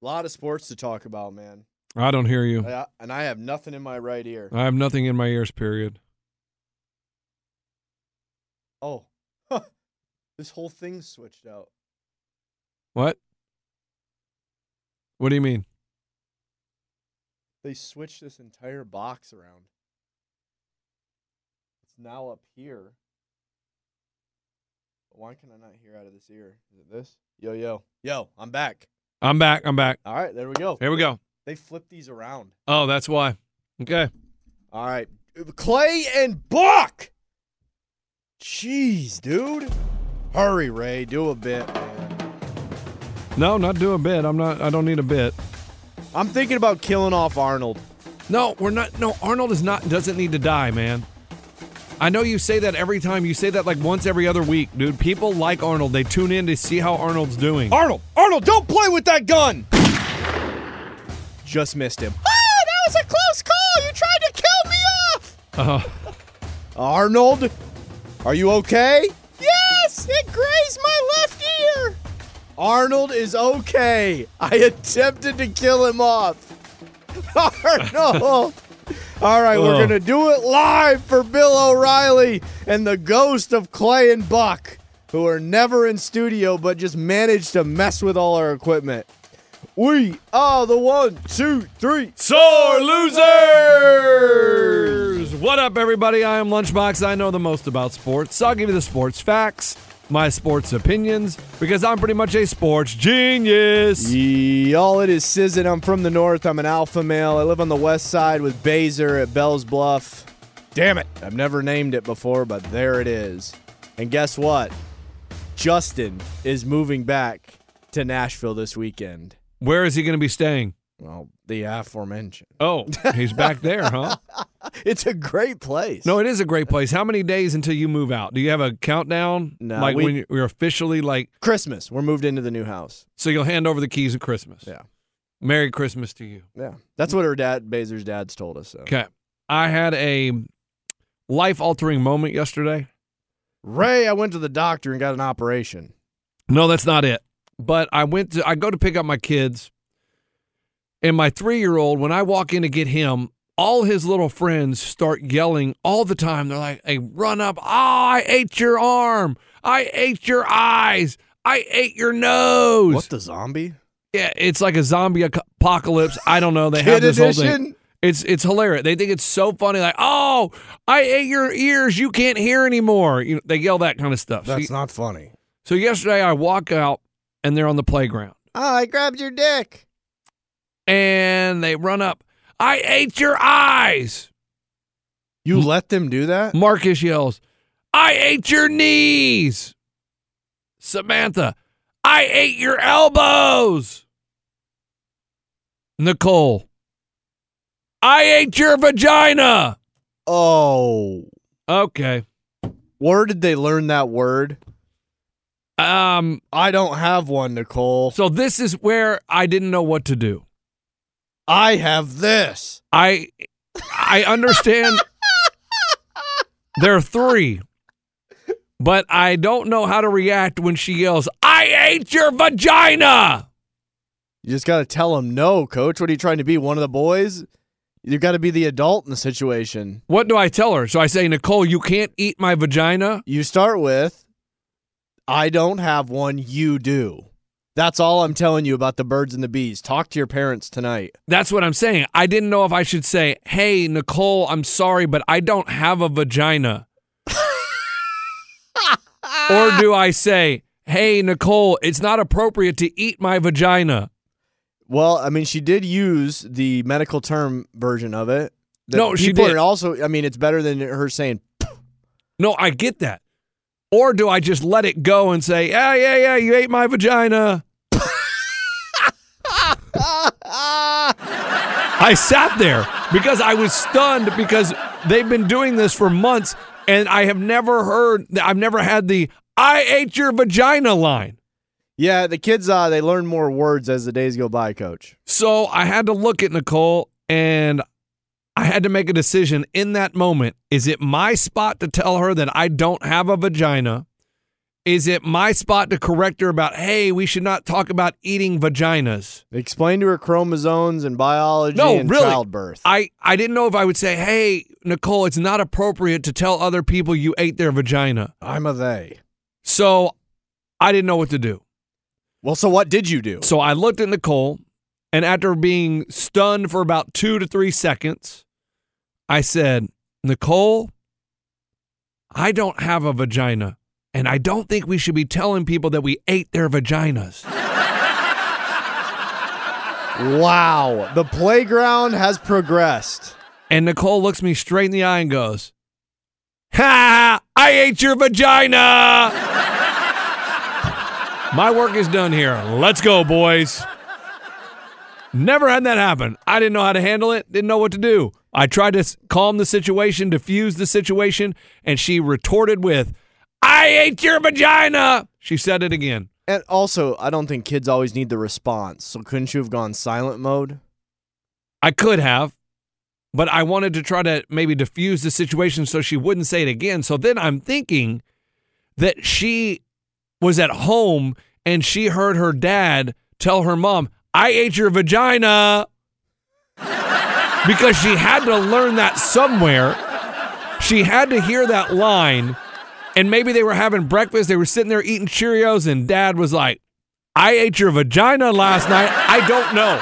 A lot of sports to talk about, man. I don't hear you. I, and I have nothing in my right ear. I have nothing in my ears, period. Oh, this whole thing switched out. What? What do you mean? They switched this entire box around. It's now up here. But why can I not hear out of this ear? Is it this? Yo, yo, yo, I'm back. I'm back. I'm back. All right, there we go. Here we go. They flipped these around. Oh, that's why. Okay. All right. Clay and Buck. Jeez, dude. Hurry, Ray. Do a bit, man. No, not do a bit. I'm not. I don't need a bit. I'm thinking about killing off Arnold. No, we're not. No, Arnold is not. Doesn't need to die, man. I know you say that every time. You say that like once every other week, dude. People like Arnold. They tune in to see how Arnold's doing. Arnold, Arnold, don't play with that gun. Just missed him. Oh, that was a close call. You tried to kill me off. Uh, Arnold, are you okay? Yes, it grazed my left ear. Arnold is okay. I attempted to kill him off. Arnold. All right, we're Oh. going to do it live for Bill O'Reilly and the ghost of Clay and Buck, who are never in studio but just managed to mess with all our equipment. We are the one, two, three. Sore losers! What up, everybody? I am Lunchbox. I know the most about sports, so I'll give you the sports facts, my sports opinions, because I'm pretty much a sports genius. Y'all, it is Sizzin. I'm from the north. I'm an alpha male. I live on the west side with Baser at Bell's Bluff. Damn it. I've never named it before, but there it is. And guess what? Justin is moving back to Nashville this weekend. Where is he going to be staying? Well, the aforementioned. Oh, he's back there, huh? It's a great place. No, it is a great place. How many days until you move out? Do you have a countdown? No, like we- when you're officially like, Christmas. We're moved into the new house. so you'll hand over the keys at Christmas. Yeah. Merry Christmas to you. Yeah. That's what her dad, Baser's dad's told us. So. Okay. I had a life altering moment yesterday. Ray, I went to the doctor and got an operation. No, that's not it. But I went to I go to pick up my kids, and my three year old, when I walk in to get him, all his little friends start yelling all the time. They're like, "Hey, run up! Ah, I ate your arm! I ate your eyes! I ate your nose!" What the zombie? yeah, it's like a zombie apocalypse. I don't know. They have this whole thing. It's it's hilarious. They think it's so funny. Like, oh, I ate your ears. You can't hear anymore. You know, they yell that kind of stuff. So, That's not funny. so yesterday I walk out and they're on the playground Oh, I grabbed your dick. And they run up. I ate your eyes. You let them do that? Marcus yells, I ate your knees. Samantha, I ate your elbows. Nicole, I ate your vagina. Oh. Okay. Where did they learn that word? Um, I don't have one, Nicole. so this is where I didn't know what to do. I have this. I I understand there are three, but I don't know how to react when she yells, "I ate your vagina." You just got to tell him no, coach. What are you trying to be? One of the boys? You got to be the adult in the situation. What do I tell her? So I say, Nicole, you can't eat my vagina. You start with, I don't have one, you do. That's all I'm telling you about the birds and the bees. Talk to your parents tonight. That's what I'm saying. I didn't know if I should say, "Hey, Nicole, I'm sorry, but I don't have a vagina," or do I say, "Hey, Nicole, it's not appropriate to eat my vagina." Well, I mean, she did use the medical term version of it. No, she did. Also, I mean, it's better than her saying, No, I get that. Or do I just let it go and say, "Yeah, yeah, yeah, you ate my vagina." I sat there because I was stunned because they've been doing this for months and I have never heard I've never had the I ate your vagina line. yeah, the kids, uh, they learn more words as the days go by, coach. So I had to look at Nicole and I had to make a decision in that moment. Is it my spot to tell her that I don't have a vagina? Is it my spot to correct her about, hey, we should not talk about eating vaginas? Explain to her chromosomes and biology No, and really. childbirth. I, I didn't know if I would say, hey, Nicole, it's not appropriate to tell other people you ate their vagina. I'm a they. So I didn't know what to do. Well, so what did you do? So I looked at Nicole, and after being stunned for about two to three seconds, I said, Nicole, I don't have a vagina, and I don't think we should be telling people that we ate their vaginas. Wow, the playground has progressed. And Nicole looks me straight in the eye and goes, Ha! I ate your vagina! My work is done here. Let's go, boys. Never had that happen. I didn't know how to handle it, didn't know what to do. I tried to calm the situation, diffuse the situation, and she retorted with, I ate your vagina! She said it again. And also, I don't think kids always need the response. So couldn't you have gone silent mode? I could have, but I wanted to try to maybe diffuse the situation so she wouldn't say it again. So then I'm thinking that she was at home and she heard her dad tell her mom, I ate your vagina. because she had to learn that somewhere. She had to hear that line. And maybe they were having breakfast. They were sitting there eating Cheerios, and dad was like, I ate your vagina last night. I don't know.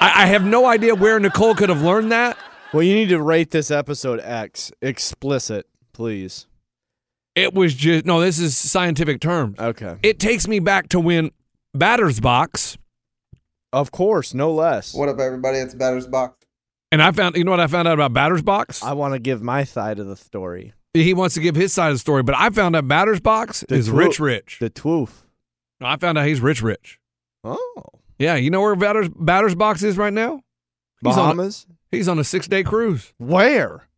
I, I have no idea where Nicole could have learned that. Well, you need to rate this episode X explicit, please. It was just no. This is scientific terms. Okay. It takes me back to when Batter's Box, Of course, no less. What up, everybody? It's Batter's Box. and I found. You know what I found out about Batter's Box? I want to give my side of the story. He wants to give his side of the story, but I found out Batter's Box The is rich, rich. The twoof. I found out he's rich, rich. Oh. Yeah, you know where Batter's Batter's Box is right now? He's on, Bahamas? he's on a six day cruise. Where?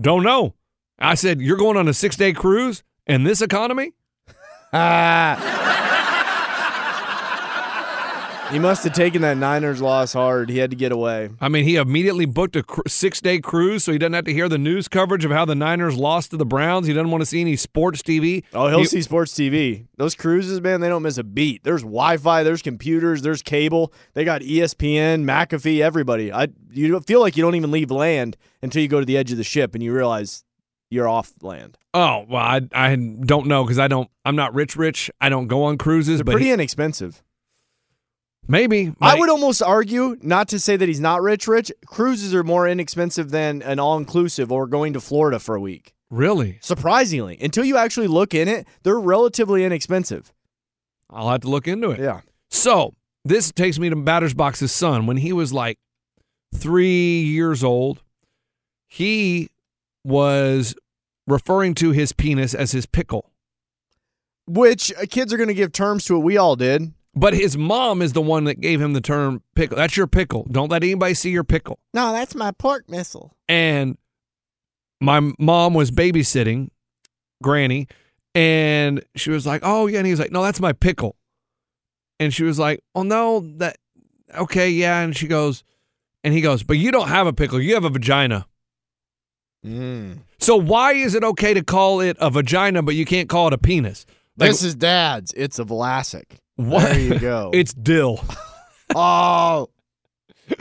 Don't know. I said, You're going on a six day cruise in this economy? Ah. he must have taken that Niners loss hard. He had to get away. I mean, he immediately booked a cr- six day cruise so he doesn't have to hear the news coverage of how the Niners lost to the Browns. He doesn't want to see any sports TV. Oh, he'll He- see sports TV. Those cruises, man, they don't miss a beat. There's Wi-Fi, there's computers, there's cable. They got ESPN, McAfee, everybody. I you feel like you don't even leave land until you go to the edge of the ship and you realize you're off land. Oh, well, I, I don't know because I don't, I'm not rich, rich. I don't go on cruises, They're but pretty he- inexpensive. Maybe. I would almost argue, not to say that he's not rich, rich. Cruises are more inexpensive than an all-inclusive or going to Florida for a week. Really? Surprisingly, until you actually look in it, they're relatively inexpensive. I'll have to look into it. Yeah. So this takes me to Batter's Box's son. When he was like three years old, he was referring to his penis as his pickle. Which uh, kids are going to give terms to it. We all did. But his mom is the one that gave him the term pickle. That's your pickle. Don't let anybody see your pickle. No, that's my pork missile. And my mom was babysitting Granny, And she was like, "Oh yeah," and he was like, "No, that's my pickle." And she was like, "Oh no, that okay, yeah." And she goes, and he goes, "But you don't have a pickle. You have a vagina." Mm. So why is it okay to call it a vagina, but you can't call it a penis? Like, this is dad's. It's a Vlasic. What? There you go. it's dill. oh,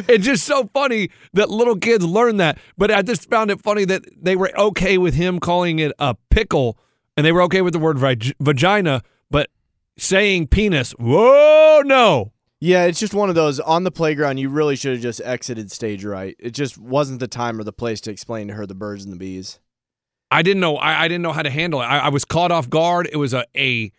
it's just so funny that little kids learn that. But I just found it funny that they were okay with him calling it a pickle, and they were okay with the word vag- vagina, but saying penis, whoa, no. yeah. It's just one of those on the playground. You really should have just exited stage right. It just wasn't the time or the place to explain to her the birds and the bees. I didn't know. I, I didn't know how to handle it. I, I was caught off guard. It was a, a.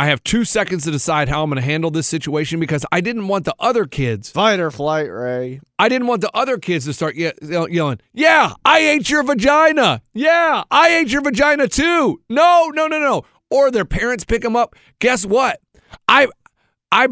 I have two seconds to decide how I'm going to handle this situation because I didn't want the other kids. Fight or flight, Ray. I didn't want the other kids to start ye- yelling, "Yeah, I ate your vagina. Yeah, I ate your vagina too." No, no, no, no. Or their parents pick them up. Guess what? I, I,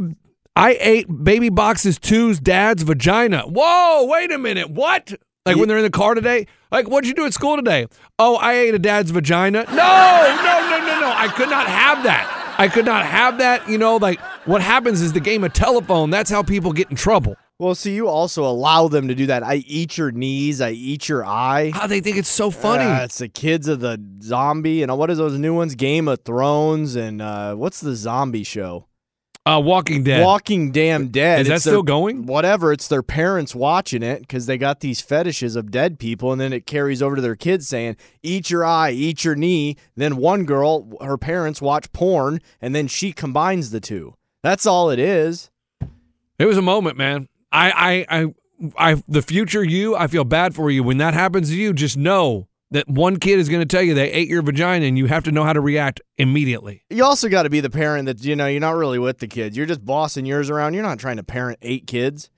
I ate baby boxes two's dad's vagina. Whoa, wait a minute. What? Like when they're in the car today? Like, what'd you do at school today? Oh, I ate a dad's vagina. No, no, no, no, no. I could not have that. I could not have that. You know, like what happens is the game of telephone. That's how people get in trouble. Well, see, you also allow them to do that. I eat your knees. I eat your eye. How they think it's so funny. Ah, it's the kids of the zombie and what is those new ones? Game of Thrones and uh, what's the zombie show? Uh, Walking Dead. Walking Damn Dead. Is that It's still their- going? Whatever. It's their parents watching it because they got these fetishes of dead people, and then it carries over to their kids saying, "Eat your eye, eat your knee." Then one girl, her parents watch porn, and then she combines the two. That's all it is. It was a moment, man. I, I, I, I, the future you, I feel bad for you. When that happens to you, just know that one kid is going to tell you they ate your vagina, and you have to know how to react immediately. You also got to be the parent that you know you're not really with the kids. You're just bossing yours around. You're not trying to parent eight kids.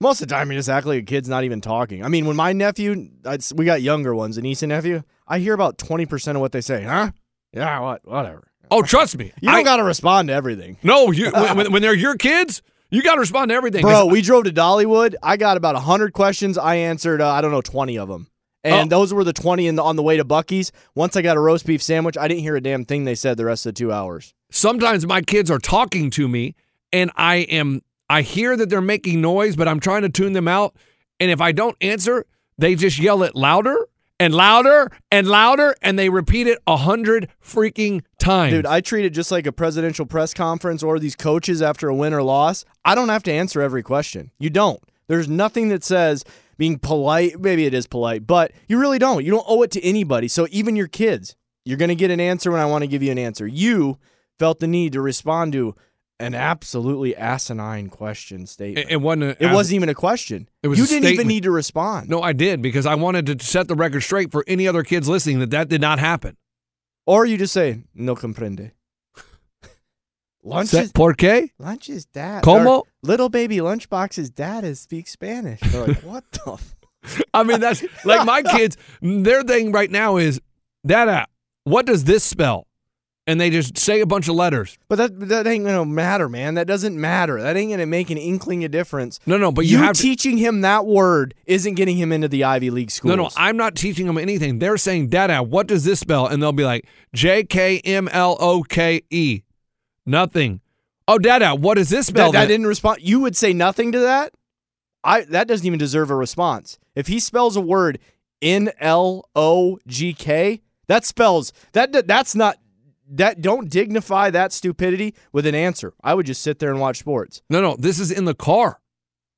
Most of the time, you just act like a kid's not even talking. I mean, when my nephew, I'd, we got younger ones, a niece and nephew, I hear about twenty percent of what they say. Huh? Yeah, what? Whatever. Oh, trust me. You don't got to respond to everything. no, you when, when- when they're your kids, you got to respond to everything. Bro, we drove to Dollywood. I got about 100 questions. I answered, uh, I don't know, 20 of them. And Oh. those were the 20 in the, on the way to Buc-ee's. Once I got a roast beef sandwich, I didn't hear a damn thing they said the rest of the two hours. sometimes my kids are talking to me, and I am, I hear that they're making noise, but I'm trying to tune them out. And if I don't answer, they just yell it louder and louder and louder, and they repeat it a hundred freaking times. Dude, I treat it just like a presidential press conference or these coaches after a win or loss. I don't have to answer every question. You don't. There's nothing that says being polite. Maybe it is polite, but you really don't. You don't owe it to anybody. So even your kids, you're going to get an answer when I want to give you an answer. You felt the need to respond to an absolutely asinine question statement. it, it wasn't. A, It wasn't even a question. It was you didn't even need to respond. No, I did because I wanted to set the record straight for any other kids listening that that did not happen. Or you just say, no comprende. Lunch is, ¿Por qué? lunch is dad. Como? or Little baby lunchbox's dad is speak Spanish. They're like, what the? F-? I mean, that's like my kids. Their thing right now is, Dada, what does this spell? And they just say a bunch of letters. But that that ain't gonna matter, man. That doesn't matter. That ain't gonna make an inkling of difference. No, no, but you, you have to. teaching him that word isn't getting him into the Ivy League schools. No, no, I'm not teaching him anything. They're saying, Dada, what does this spell? And they'll be like, J K M L O K E. Nothing. Oh, Dada, what does this spell? that didn't respond. You would say nothing to that. I that doesn't even deserve a response. If he spells a word N L O G K, that spells that that's not that don't dignify that stupidity with an answer. I would just sit there and watch sports. No, no, this is in the car.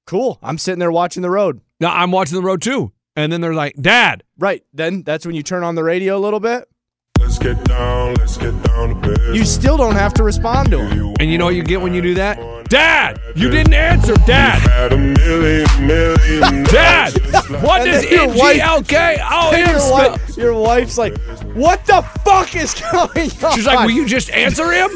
Cool. I'm sitting there watching the road. No, I'm watching the road too. And then they're like, Dad, Right. Then that's when you turn on the radio a little bit. Let's get down, let's get down to business. You still don't have to respond to him. and you know what you get when you do that? Dad, you didn't answer, Dad. Had a million, million. Dad, what does then your NGLK? Oh, And your, wife, your wife's like, "What the fuck is going on?" She's like, will you just answer him?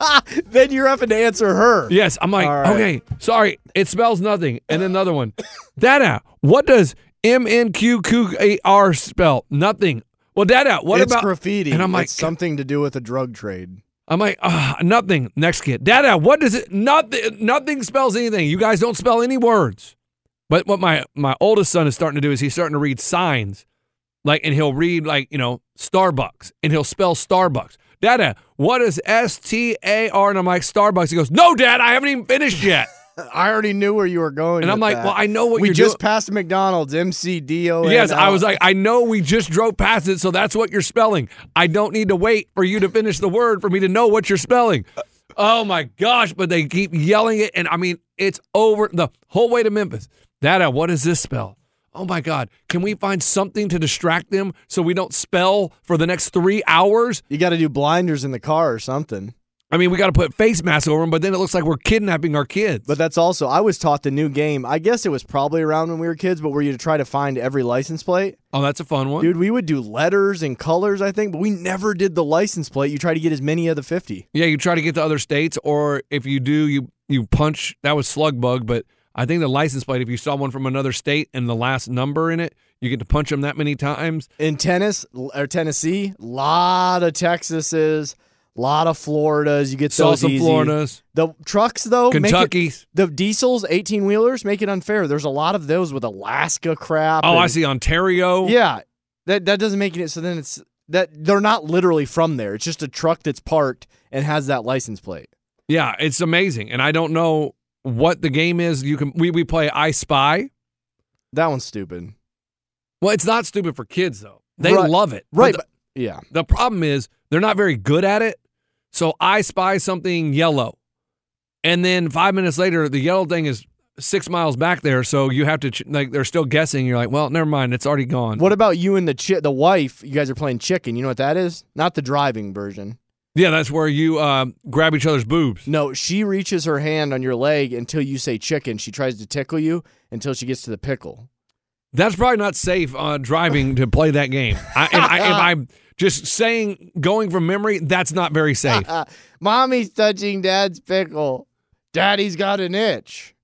then you're having to answer her. Yes. I'm like, All right. okay, sorry, it spells nothing. And then another one, Dada, what does M N Q Q A R spell? Nothing. Well, Dada, what it's about graffiti? And I'm like, it's something to do with a drug trade. I'm like, nothing. Next kid, Dada, what does it? Nothing. Nothing spells anything. You guys don't spell any words. But what my my oldest son is starting to do is he's starting to read signs, like, and he'll read like you know Starbucks, and he'll spell Starbucks. Dada, what is S T A R? And I'm like, Starbucks. He goes, No, Dad, I haven't even finished yet. I already knew where you were going. And I'm like, that. well, I know what we just doing. passed McDonald's. M C D O. Yes, I was like, I know we just drove past it, so that's what you're spelling. I don't need to wait for you to finish the word for me to know what you're spelling. Oh my gosh, but they keep yelling it. And I mean, it's over the whole way to Memphis. Dada, what does this spell? Oh my God. Can we find something to distract them so we don't spell for the next three hours? you got to do blinders in the car or something. I mean, we got to put face masks over them, but then it looks like we're kidnapping our kids. But that's also I was taught the new game. I guess it was probably around when we were kids, but were you to try to find every license plate? oh, that's a fun one. Dude, we would do letters and colors, I think, but we never did the license plate. You try to get as many of the 50. Yeah, you try to get to other states, or if you do, you you punch. That was slug bug, but I think the license plate. If you saw one from another state and the last number in it, you get to punch them that many times. In tennis or Tennessee, a lot of Texases, lot of Floridas. You get Saw those some easy. Floridas, The trucks though, make it- the diesels, 18 wheelers, make it unfair. There's a lot of those with Alaska crap. Oh, I see Ontario. Yeah, that that doesn't make it. So then it's that they're not literally from there. It's just a truck that's parked and has that license plate. yeah, it's amazing, and I don't know what the game is. You can we we play I Spy. That one's stupid. Well, it's not stupid for kids though. They Right. love it. But Right. the- but- yeah. The problem is they're not very good at it. So I spy something yellow. And then five minutes later, the yellow thing is six miles back there. So you have to, ch- like, they're still guessing. You're like, well, never mind. It's already gone. What about you and the chi- the wife? You guys are playing chicken. You know what that is? Not the driving version. Yeah, that's where you uh, grab each other's boobs. No, she reaches her hand on your leg until you say chicken. She tries to tickle you until she gets to the pickle. That's probably not safe uh, driving to play that game. I, I, if I'm just saying, going from memory, that's not very safe. Mommy's touching dad's pickle. Daddy's got an itch.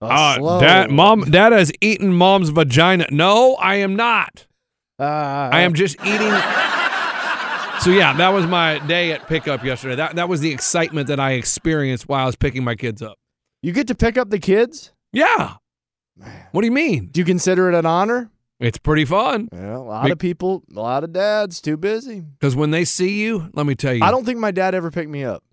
A Uh, dad, mom, dad has eaten mom's vagina. No, I am not. Ah, I am just eating. So yeah, that was my day at pickup yesterday. That that was the excitement that I experienced while I was picking my kids up. You get to pick up the kids. Yeah. What do you mean? Do you consider it an honor? It's pretty fun Yeah, a lot Be- of people, a lot of dads, too busy. because when they see you, let me tell you, I don't think my dad ever picked me up.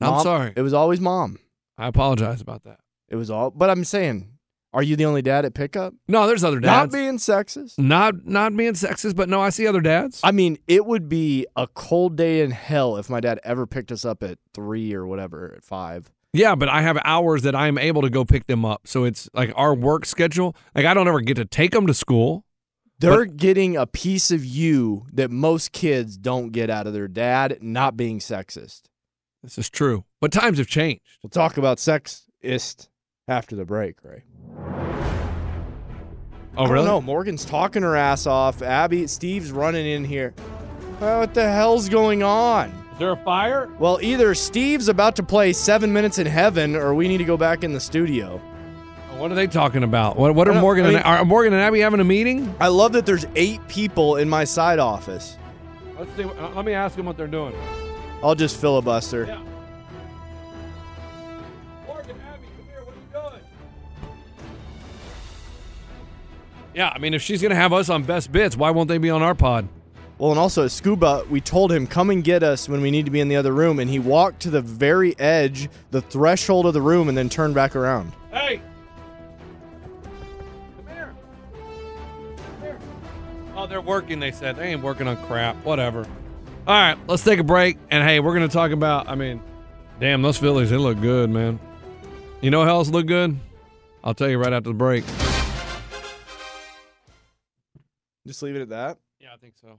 I'm sorry. It was always mom. I apologize about that. It was all, but I'm saying, are you the only dad at pickup? No, there's other dads. Not being sexist. not not being sexist, but no, I see other dads. I mean, it would be a cold day in hell if my dad ever picked us up at three or whatever, at five. Yeah, but I have hours that I am able to go pick them up. So it's like our work schedule. Like I don't ever get to take them to school. They're getting a piece of you that most kids don't get out of their dad, not being sexist. This is true. But times have changed. We'll talk about sexist after the break, right? Oh, really? don't. Morgan's talking her ass off. Abby, Steve's running in here. Well, what the hell's going on? Is there a fire? Well, either Steve's about to play Seven Minutes in Heaven, or we need to go back in the studio. What are they talking about? What, what are Morgan I and are Morgan and Abby having a meeting? I love that there's eight people in my side office. Let's see. uh, Let me ask them what they're doing. I'll just filibuster. Yeah. Morgan, Abby, come here. What are you doing? Yeah, I mean, if she's gonna have us on best bits, why won't they be on our pod? Well, and also Scuba, we told him come and get us when we need to be in the other room, and he walked to the very edge, the threshold of the room, and then turned back around. Hey, come here. Come here. Oh, they're working. They said they ain't working on crap. Whatever. All right, let's take a break. And hey, we're gonna talk about. I mean, damn, those Phillies they look good, man. You know how else look good? I'll tell you right after the break. Just leave it at that. Yeah, I think so.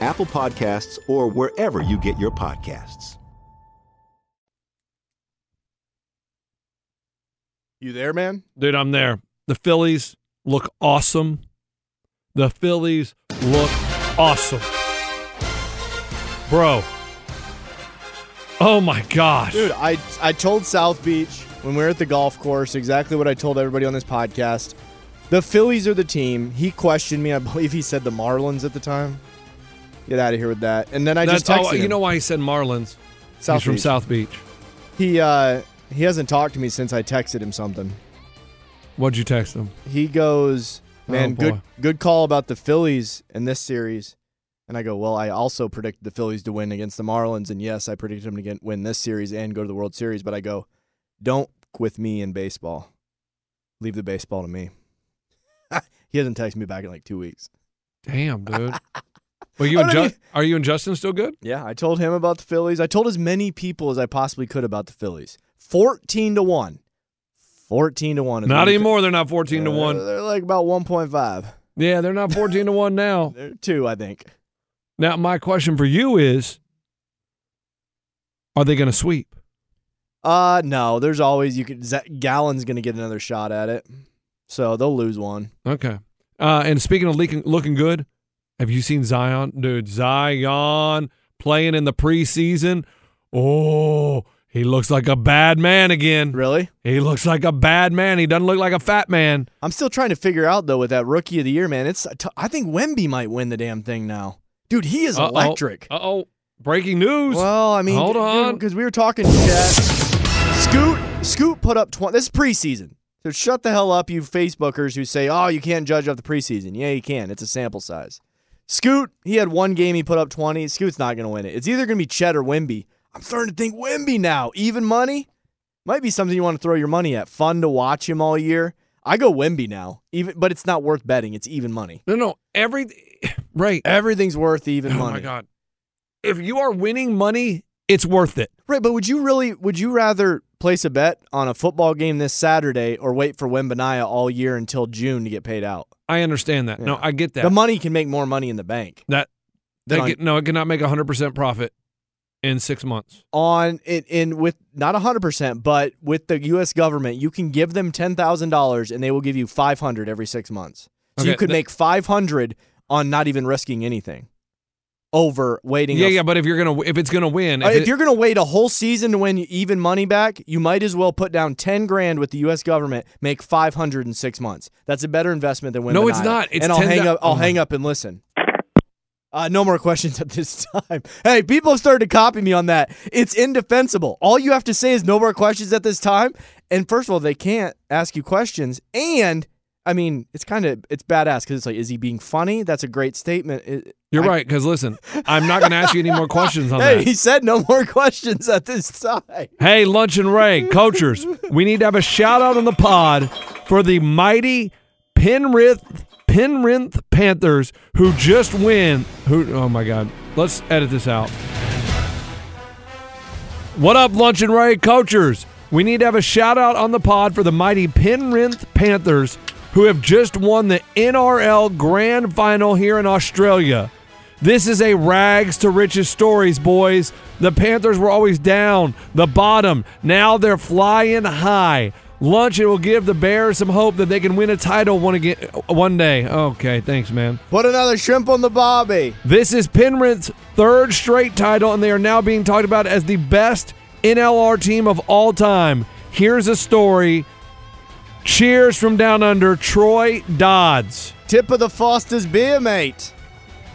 Apple Podcasts, or wherever you get your podcasts. You there, man? Dude, I'm there. The Phillies look awesome. The Phillies look awesome. Bro. Oh my gosh. Dude, I I told South Beach when we were at the golf course exactly what I told everybody on this podcast. The Phillies are the team. He questioned me. I believe he said the Marlins at the time. Get out of here with that. And then I That's, just texted oh, him. you know why he said Marlins? South He's from South Beach. He uh he hasn't talked to me since I texted him something. What'd you text him? He goes, "Man, Oh, good good call about the Phillies in this series." And I go, "Well, I also predicted the Phillies to win against the Marlins, and yes, I predicted them to get, win this series and go to the World Series." But I go, "Don't with me in baseball. Leave the baseball to me." he hasn't texted me back in like two weeks. Damn, dude. Well, you and don't Ju- are you and Justin still good? Yeah, I told him about the Phillies. I told as many people as I possibly could about the Phillies. Fourteen to one. Fourteen to one. Not anymore. They're not 14 to Uh, 1. They're like about one point five. Yeah, they're not 14 to 1 now. They're two, I think. Now, my question for you is Are they going to sweep? Uh no, there's always you could Z- Gallen's going to get another shot at it. So they'll lose one. Okay. Uh, and speaking of leaking, looking good, have you seen Zion? Dude, Zion playing in the preseason. Oh, he looks like a bad man again. Really? He looks like a bad man. He doesn't look like a fat man. I'm still trying to figure out though with that rookie of the year, man. It's I think Wemby might win the damn thing now. Dude, he is Uh-oh. electric. Uh-oh. Breaking news. Well, I mean, Hold on. because we were talking chat. Scoot, Scoot put up twenty. This is preseason, so shut the hell up, you Facebookers who say, "Oh, you can't judge off the preseason." Yeah, you can. It's a sample size. Scoot, he had one game, he put up twenty. Scoot's not going to win it. It's either going to be Chet or Wemby. I'm starting to think Wemby now. Even money might be something you want to throw your money at. Fun to watch him all year. I go Wemby now, even, but it's not worth betting. It's even money. No, no. Every right. Everything's worth even Oh money. Oh my god. If you are winning money, it's worth it. Right, but would you really would you rather place a bet on a football game this Saturday or wait for Wembanaya all year until June to get paid out? I understand that. No, I get that. The money can make more money in the bank. that that on- get- no, it cannot make 100% profit in 6 months. On in, in with not hundred percent, but with the US government, you can give them ten thousand dollars and they will give you five hundred every six months. So you could th- make five hundred on not even risking anything. Over waiting Yeah, a- yeah, but if you're to if it's to win, Uh, if if it- you're to wait a whole season to win even money back, you might as well put down 10 grand with the US government, make 500 in 6 months. That's a better investment than winning. No, it's not. It's and I'll hang up I'll Oh. hang up and listen. Uh, no more questions at this time. Hey, people have started to copy me on that. It's indefensible. All you have to say is no more questions at this time. And first of all, they can't ask you questions. And I mean, it's kind of it's badass because it's like, is he being funny? That's a great statement. It- You're I- right. Because listen, I'm not going to ask you any more questions on Hey, that. he said no more questions at this time. Hey, Lunch and Ray, coachers, we need to have a shout out on the pod for the mighty Penrith Penrith Panthers who just win. Who? Oh my God! Let's edit this out. What up, Lunch and Ray, coachers? We need to have a shout out on the pod for the mighty Penrith Panthers who have just won the NRL Grand Final here in Australia. This is a rags to riches stories, boys. The Panthers were always down, the bottom. Now they're flying high. Lunch it will give the Bears some hope that they can win a title one again one day. Okay, thanks, man. Put another shrimp on the bobby. This is Penrith's third straight title, and they are now being talked about as the best NLR team of all time. Here's a story. Cheers from down under, Troy Dodds. Tip of the Foster's beer, mate.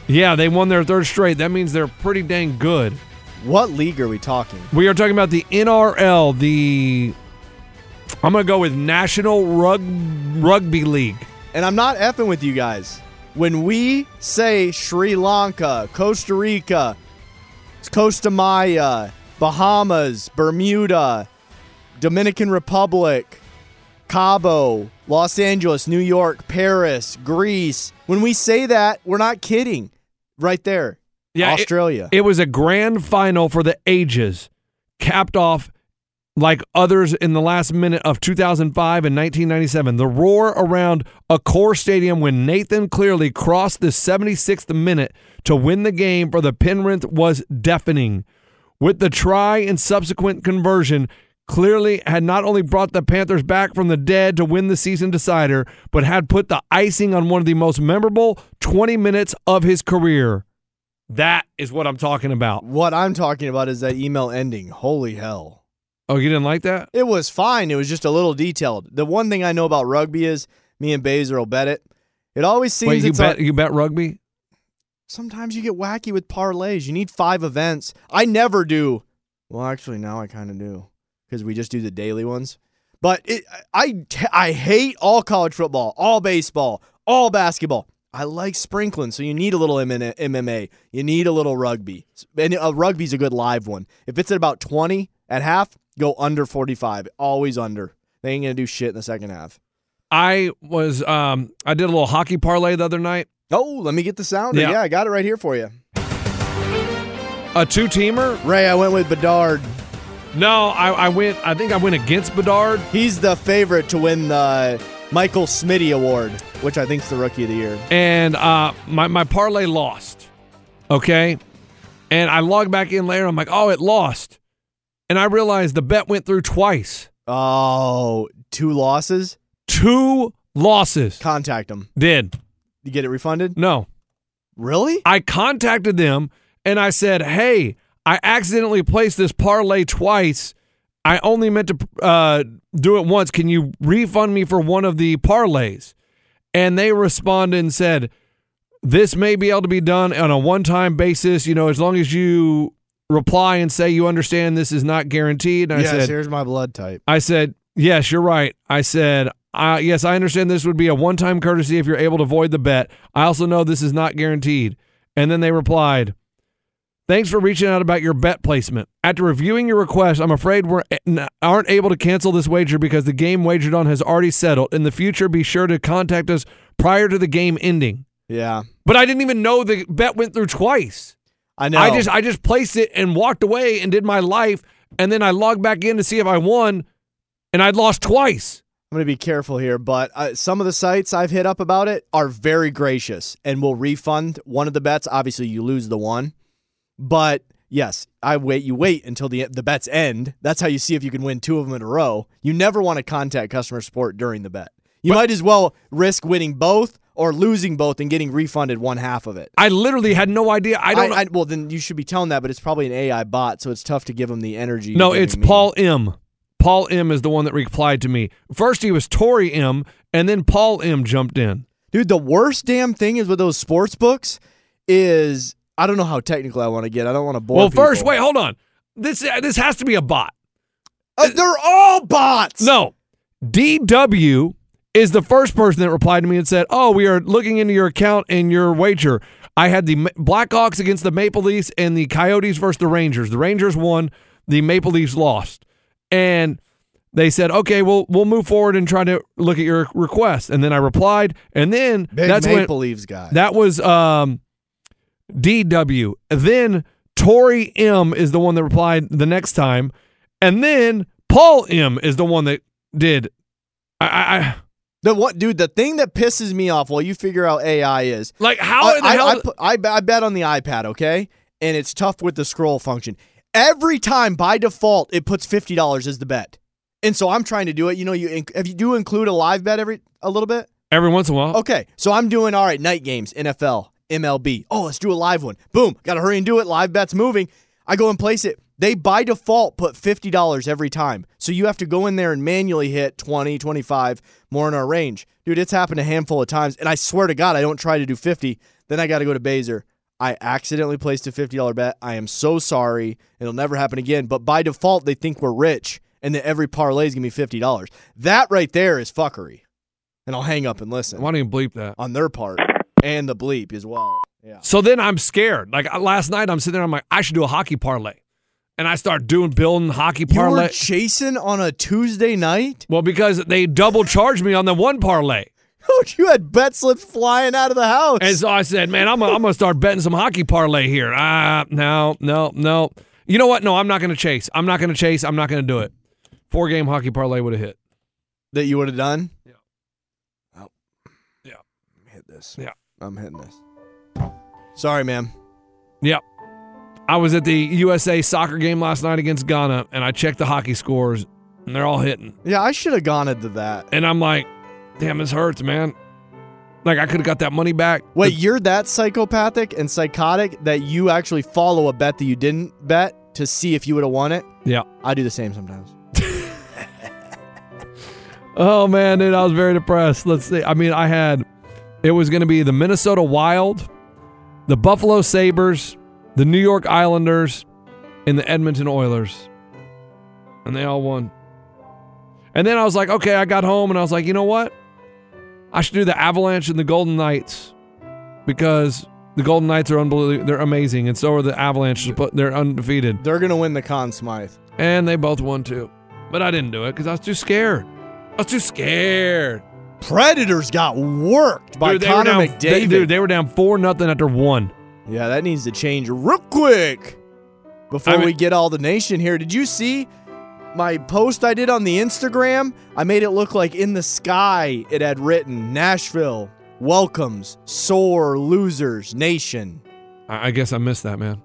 Yeah, they won their third straight. That means they're pretty dang good. What league are we talking? We are talking about the NRL, the I'm gonna go with National Rug, Rugby League. And I'm not effing with you guys. When we say Sri Lanka, Costa Rica, Costa Maya, Bahamas, Bermuda, Dominican Republic, Cabo, Los Angeles, New York, Paris, Greece, when we say that, we're not kidding. Right there. it- Australia. It, was a grand final for the ages, capped off like others in the last minute of 2005 and 1997. The roar around Accor Stadium when Nathan Cleary crossed the 76th minute to win the game for the Penrith was deafening. With the try and subsequent conversion, Cleary had not only brought the Panthers back from the dead to win the season decider, but had put the icing on one of the most memorable 20 minutes of his career. That is what I'm talking about. what I'm talking about is that email ending. Holy hell. Oh, you didn't like that? It was fine. It was just a little detailed. The one thing I know about rugby is me and Baser will bet it. It always seems Wait, you bet a- you bet rugby? sometimes you get wacky with parlays. You need five events. I never do. Well, actually, now I kind of do because we just do the daily ones. But it, I, I hate all college football, all baseball, all basketball. I like sprinkling, so you need a little MMA. You need a little rugby, and uh, rugby's a good live one. If it's at about twenty at half, go under forty-five. Always under. They ain't gonna do shit in the second half. I was um I did a little hockey parlay the other night. Oh, let me get the sound. Yeah. Yeah, I got it right here for you. A two teamer? Ray, I went with Bedard. No, I, I went I think I went against Bedard. He's the favorite to win the Michael Smitty Award, which I think is the Rookie of the Year. and uh, my my parlay lost. Okay, and I log back in later. I'm like, oh, it lost, and I realized the bet went through twice. Oh, two losses. Two losses. Contact them. Did You get it refunded? no? Really? I contacted them and I said, hey, I accidentally placed this parlay twice. I only meant to uh, do it once. Can you refund me for one of the parlays? And they responded and said, this may be able to be done on a one time basis, you know, as long as you reply and say you understand this is not guaranteed. And I yes, said, here's my blood type. I said, yes, you're right. I said, uh, yes, I understand this would be a one time courtesy if you're able to void the bet. I also know this is not guaranteed. And then they replied, Thanks for reaching out about your bet placement. After reviewing your request, I'm afraid we aren't able to cancel this wager because the game wagered on has already settled. In the future, be sure to contact us prior to the game ending. Yeah, But I didn't even know the bet went through twice. I know. I just I just placed it and walked away and did my life, and then I logged back in to see if I won, and I'd lost twice. I'm going to be careful here, but uh, some of the sites I've hit up about it are very gracious and will refund one of the bets. Obviously, you lose the one, but yes, I wait. You wait until the the bets end. That's how you see if you can win two of them in a row. You never want to contact customer support during the bet. You might as well risk winning both or losing both and getting refunded one half of it. I literally had no idea. I don't. I, well, then you should be telling that, but it's probably an AI bot, so it's tough to give them the energy. no, it's me. Paul M. Paul M. is the one that replied to me. First, he was Tori M. And then Paul M. jumped in. Dude, the worst damn thing is with those sports books is I don't know how technical I want to get. I don't want to bore. well, first, people. wait, hold on. This uh, this has to be a bot. Uh, they're all bots. No, DW is the first person that replied to me and said, "Oh, we are looking into your account and your wager." I had the Blackhawks against the Maple Leafs and the Coyotes versus the Rangers. The Rangers won, the Maple Leafs lost, and they said, "Okay, we'll we'll move forward and try to look at your request." And then I replied, and then Big that's Maple when Leafs guy. that was um, DW. Then Tori M is the one that replied the next time, and then Paul M is the one that did. I, I, I The what, dude? The thing that pisses me off while you figure out AI is like how I, the I, hell? I, I, I bet on the iPad, okay, and it's tough with the scroll function. Every time by default, it puts fifty dollars as the bet, and so I'm trying to do it. You know, you if you do include a live bet every a little bit. every once in a while. Okay, so I'm doing all right. Night games, NFL, MLB. Oh, let's do a live one. Boom, got to hurry and do it. Live bets moving. I go and place it. They by default put $50 every time. So you have to go in there and manually hit 20, 25, more in our range. Dude, it's happened a handful of times. And I swear to God, I don't try to do 50. Then I got to go to Baser. I accidentally placed a $50 bet. I am so sorry. It'll never happen again. But by default, they think we're rich and that every parlay is going to be $50. That right there is fuckery. And I'll hang up and listen Why don't you bleep that? on their part and the bleep as well. Yeah. So then I'm scared. Like uh, last night, I'm sitting there. I'm like, I should do a hockey parlay, and I start doing building hockey parlay. You were chasing on a Tuesday night? well, because they double charged me on the one parlay. Oh, you had bet slips flying out of the house. And so I said, man, I'm gonna, I'm gonna start betting some hockey parlay here. Ah, no, no, no. You know what? No, I'm not gonna chase. I'm not gonna chase. I'm not gonna do it. Four game hockey parlay would have hit. that you would have done? Yeah. Oh. Yeah. Hit this. Yeah. I'm hitting this. Sorry, man. Yep. I was at the USA soccer game last night against Ghana, and I checked the hockey scores, and they're all hitting. Yeah, I should have gone into that. And I'm like, damn, this hurts, man. Like I could have got that money back. Wait, you're that psychopathic and psychotic that you actually follow a bet that you didn't bet to see if you would have won it? Yeah. I do the same sometimes. Oh man, dude, I was very depressed. Let's see. I mean, I had it was going to be the Minnesota Wild, the Buffalo Sabres, the New York Islanders, and the Edmonton Oilers. And they all won. And then I was like, okay, I got home and I was like, you know what? I should do the Avalanche and the Golden Knights because the Golden Knights are unbelievable. They're amazing, and so are the Avalanche. But they're undefeated, They're going to win the Conn Smythe. and they both won too. But I didn't do it because I was too scared. I was too scared. Predators got worked by Dude, Connor down, McDavid. they- dude, they were down four nothing after one. Yeah, that needs to change real quick before I mean- we get all the nation here. Did you see my post I did on the Instagram? I made it look like in the sky it had written Nashville welcomes sore losers nation. I, I guess I missed that, man.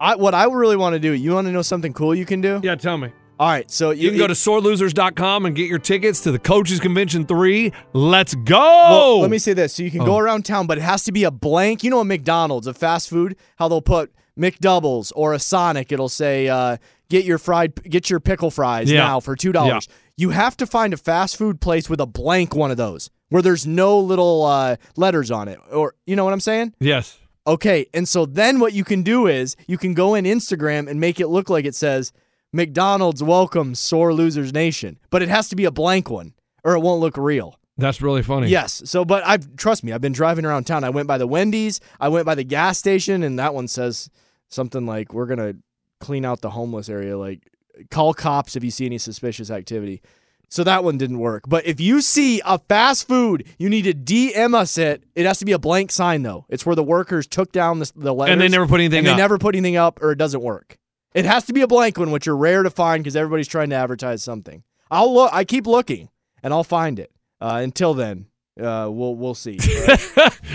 I what I really want to do, you want to know something cool you can do? Yeah, tell me. All right, so You can go to sorelosers.com and get your tickets to the Coaches Convention 3. Let's go. Well, let me say this. So you can Oh. go around town, but it has to be a blank. You know, a McDonald's, a fast food, how they'll put McDoubles or a Sonic. It'll say, uh, "Get your fried, get your pickle fries Yeah. now for two dollars." You have to find a fast food place with a blank one of those where there's no little uh, letters on it, or you know what I'm saying? Yes. Okay, and so then what you can do is you can go in Instagram and make it look like it says McDonald's welcomes sore losers nation, but it has to be a blank one, or it won't look real. That's really funny. Yes. So, but I've trust me, I've been driving around town. I went by the Wendy's, I went by the gas station, and that one says something like, "We're gonna clean out the homeless area. Like, call cops if you see any suspicious activity." So that one didn't work. But if you see a fast food, you need to DM us it. It has to be a blank sign though. It's where the workers took down the, the letters And they never put anything and they never put anything up, or it doesn't work. It has to be a blank one, which are rare to find because everybody's trying to advertise something. I'll look. I keep looking, and I'll find it. Uh, until then, uh, we'll we'll see.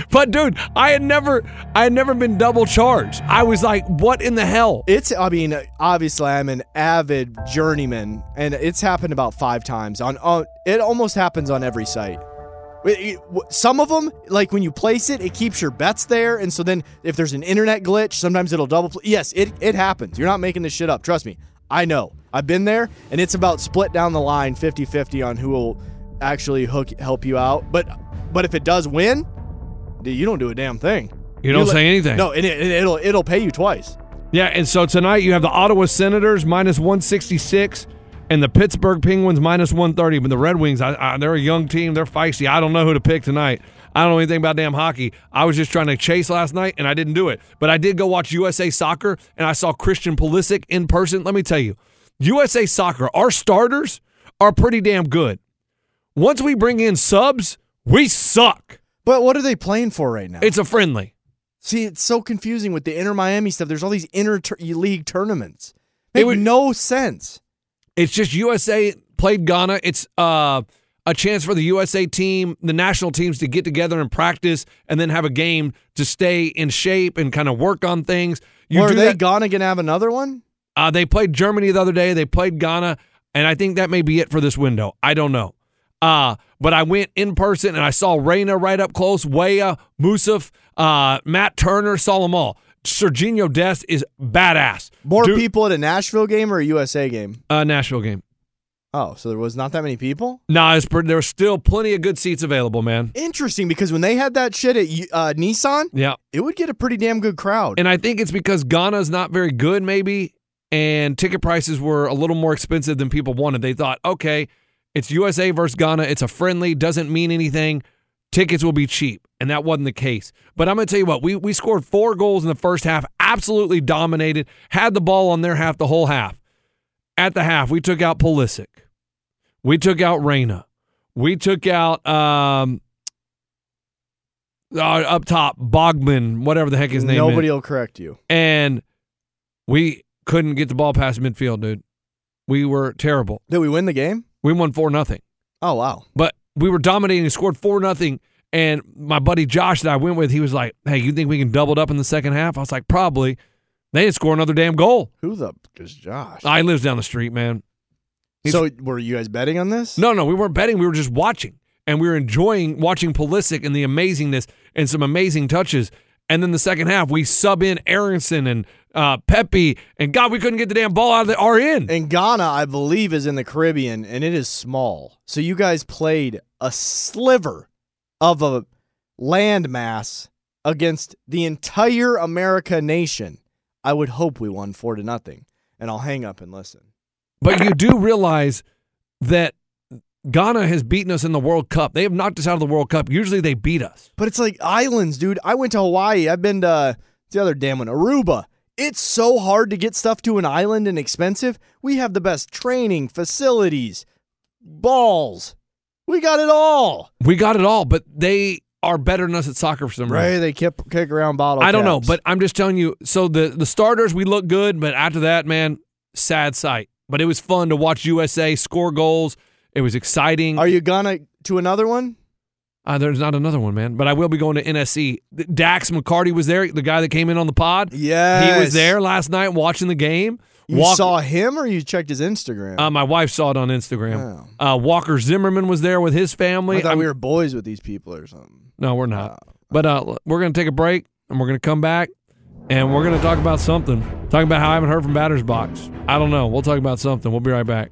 But dude, I had never I had never been double charged. I was like, what in the hell? It's. I mean, obviously, I'm an avid journeyman, and it's happened about five times. On, on it almost happens on every site. It- it- w- Some of them, like when you place it, it keeps your bets there, and so then if there's an internet glitch, sometimes it'll double. Yes, it it happens. You're not making this shit up. Trust me. I know. I've been there, and it's about split down the line, 50-50 on who will actually hook help you out. But but if it does win, dude, you don't do a damn thing. You don't let- say anything. No, and it, it'll it'll pay you twice. Yeah, and so tonight you have the Ottawa Senators minus 166 and the Pittsburgh Penguins minus 130. But the Red Wings, I, I, they're a young team. They're feisty. I don't know who to pick tonight. I don't know anything about damn hockey. I was just trying to chase last night, and I didn't do it. But I did go watch USA Soccer, and I saw Christian Pulisic in person. Let me tell you, USA Soccer, our starters are pretty damn good. Once we bring in subs, we suck. But what are they playing for right now? It's a friendly. See, it's so confusing with the Inter Miami stuff. There's all these inter league tournaments. They make would, no sense. It's just USA played Ghana. It's uh, a chance for the USA team, the national teams to get together and practice and then have a game to stay in shape and kind of work on things. You well, are they that, Ghana going to have another one? Uh, they played Germany the other day. They played Ghana, and I think that may be it for this window. I don't know. Uh, but I went in person and I saw Reyna right up close, Weah, Musah, uh, Matt Turner, saw them all. Serginho Dest is badass. More Dude, people at a Nashville game or a USA game? A Nashville game. Oh, so there was not that many people? No, nah, there were still plenty of good seats available, man. Interesting, because when they had that shit at uh, Nissan, yeah, it would get a pretty damn good crowd. And I think it's because Ghana's not very good, maybe, and ticket prices were a little more expensive than people wanted. They thought, okay, it's USA versus Ghana. It's a friendly, doesn't mean anything. Tickets will be cheap. And that wasn't the case. But I'm going to tell you what, we, we scored four goals in the first half, absolutely dominated, had the ball on their half the whole half. At the half, we took out Pulisic. We took out Reyna. We took out um, uh, up top Bogman, whatever the heck his name Nobody is. Nobody will correct you. And we couldn't get the ball past midfield, dude. We were terrible. Did we win the game? We won four nothing. Oh wow! But we were dominating, and scored four nothing. And my buddy Josh that I went with, he was like, "Hey, you think we can double it up in the second half?" I was like, "Probably." They didn't score another damn goal. Who the is Josh? I lives down the street, man. He's, so were you guys betting on this? No, no, we weren't betting. We were just watching, and we were enjoying watching Pulisic and the amazingness and some amazing touches. And then the second half, we sub in Aaronson and uh, Pepi, and God, we couldn't get the damn ball out of the our end. And Ghana, I believe, is in the Caribbean, and it is small. So you guys played a sliver of a landmass against the entire America nation. I would hope we won four to nothing, and I'll hang up and listen. But you do realize that Ghana has beaten us in the World Cup. They have knocked us out of the World Cup. Usually they beat us. But it's like islands, dude. I went to Hawaii. I've been to the other damn one, Aruba. It's so hard to get stuff to an island and expensive. We have the best training, facilities, balls. We got it all. We got it all, but they are better than us at soccer for some reason. Right? They kick, kick around bottle. I don't caps. know, but I'm just telling you. So the the starters we look good, but after that, man, sad sight. But it was fun to watch USA score goals. It was exciting. Are you gonna to another one? Uh, there's not another one, man. But I will be going to NSC. Dax McCarty was there, the guy that came in on the pod. Yeah, he was there last night watching the game. You Walk- saw him, or you checked his Instagram? Uh, my wife saw it on Instagram. Oh. Uh, Walker Zimmerman was there with his family. I thought I'm, we were boys with these people or something. No, we're not. Oh. But uh, we're going to take a break, and we're going to come back, and we're going to talk about something. Talking about how I haven't heard from Batters Box. I don't know. We'll talk about something. We'll be right back.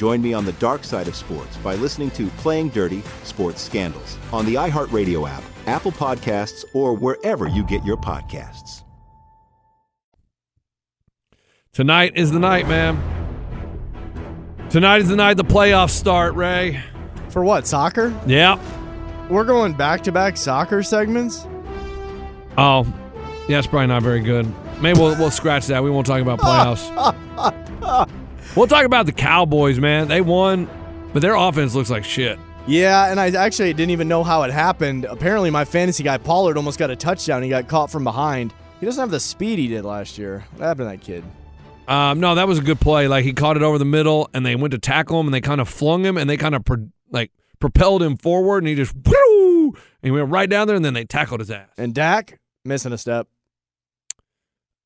Join me on the dark side of sports by listening to Playing Dirty Sports Scandals on the iHeartRadio app, Apple Podcasts, or wherever you get your podcasts. Tonight is the night, man. Tonight is the night the playoffs start, Ray. For what? Soccer? Yeah. We're going back to back soccer segments? Oh, yeah, it's probably not very good. Maybe we'll, we'll scratch that. We won't talk about playoffs. We'll talk about the Cowboys, man. They won, but their offense looks like shit. Yeah, and I actually didn't even know how it happened. Apparently, my fantasy guy Pollard almost got a touchdown. He got caught from behind. He doesn't have the speed he did last year. What happened to that kid? Um, no, that was a good play. Like he caught it over the middle, and they went to tackle him, and they kind of flung him, and they kind of pro- like propelled him forward, and he just whoo, and he went right down there, and then they tackled his ass. And Dak missing a step.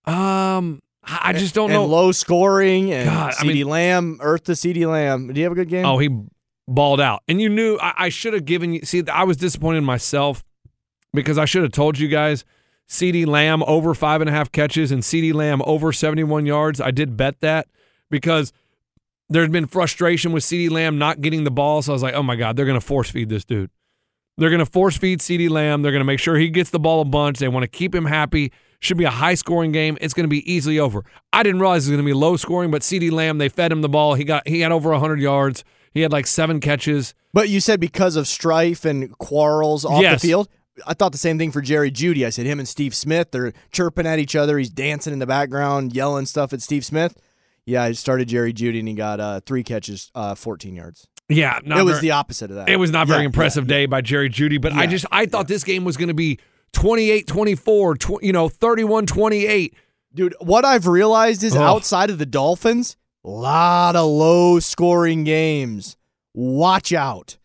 Um, I just don't and know. low scoring and God, I CeeDee mean- Lamb, Earth to CeeDee Lamb. Did he have a good game? Oh, he balled out. And you knew I, I should have given you. See, I was disappointed in myself because I should have told you guys CeeDee Lamb over five and a half catches and CeeDee Lamb over 71 yards. I did bet that because there's been frustration with CeeDee Lamb not getting the ball. So I was like, oh my God, they're going to force feed this dude. They're going to force feed CeeDee Lamb. They're going to make sure he gets the ball a bunch. They want to keep him happy. Should be a high scoring game. It's going to be easily over. I didn't realize it was going to be low scoring, but CeeDee Lamb, they fed him the ball. He got he had over 100 yards. He had like seven catches. But you said because of strife and quarrels off Yes. the field. I thought the same thing for Jerry Jeudy. I said him and Steve Smith, they're chirping at each other. He's dancing in the background, yelling stuff at Steve Smith. Yeah, I started Jerry Jeudy and he got uh, three catches, uh, 14 yards. Yeah, not it was very- the opposite of that. It was not a very Yeah, impressive day by Jerry Jeudy, but I just I thought this game was going to be 28-24, tw- you know, 31-28. Dude, what I've realized is Oh. outside of the Dolphins, a lot of low scoring games. Watch out.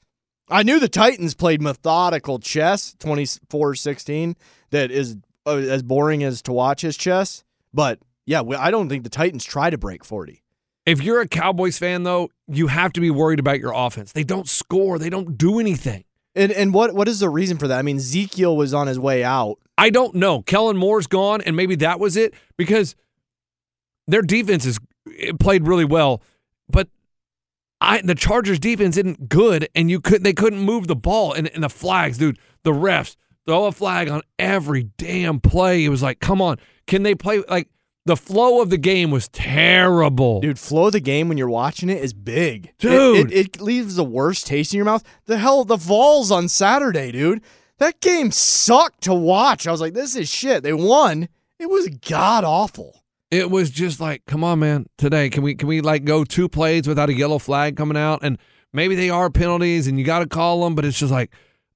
I knew the Titans played methodical chess, 24 16, that is uh, as boring as to watch as chess. But yeah, I don't think the Titans try to break 40. If you're a Cowboys fan though, you have to be worried about your offense. They don't score, they don't do anything. And, and what what is the reason for that? I mean, Ezekiel was on his way out. I don't know. Kellen Moore's gone, and maybe that was it because their defense is it played really well, but I the Chargers defense isn't good, and you could they couldn't move the ball and, and the flags, dude. The refs throw a flag on every damn play. It was like, come on, can they play like the flow of the game was terrible, Dude, flow of the game when you're watching it is big. It- Dude. It, it, leaves the worst taste in your mouth. The hell, the Vols on Saturday, dude. That game sucked to watch. I was like, this is shit. They won. It was god awful. It was just like, come on, man. Today, can we can we like go two plays without a yellow flag coming out? And maybe they are penalties, and you got to call them. But it's just like,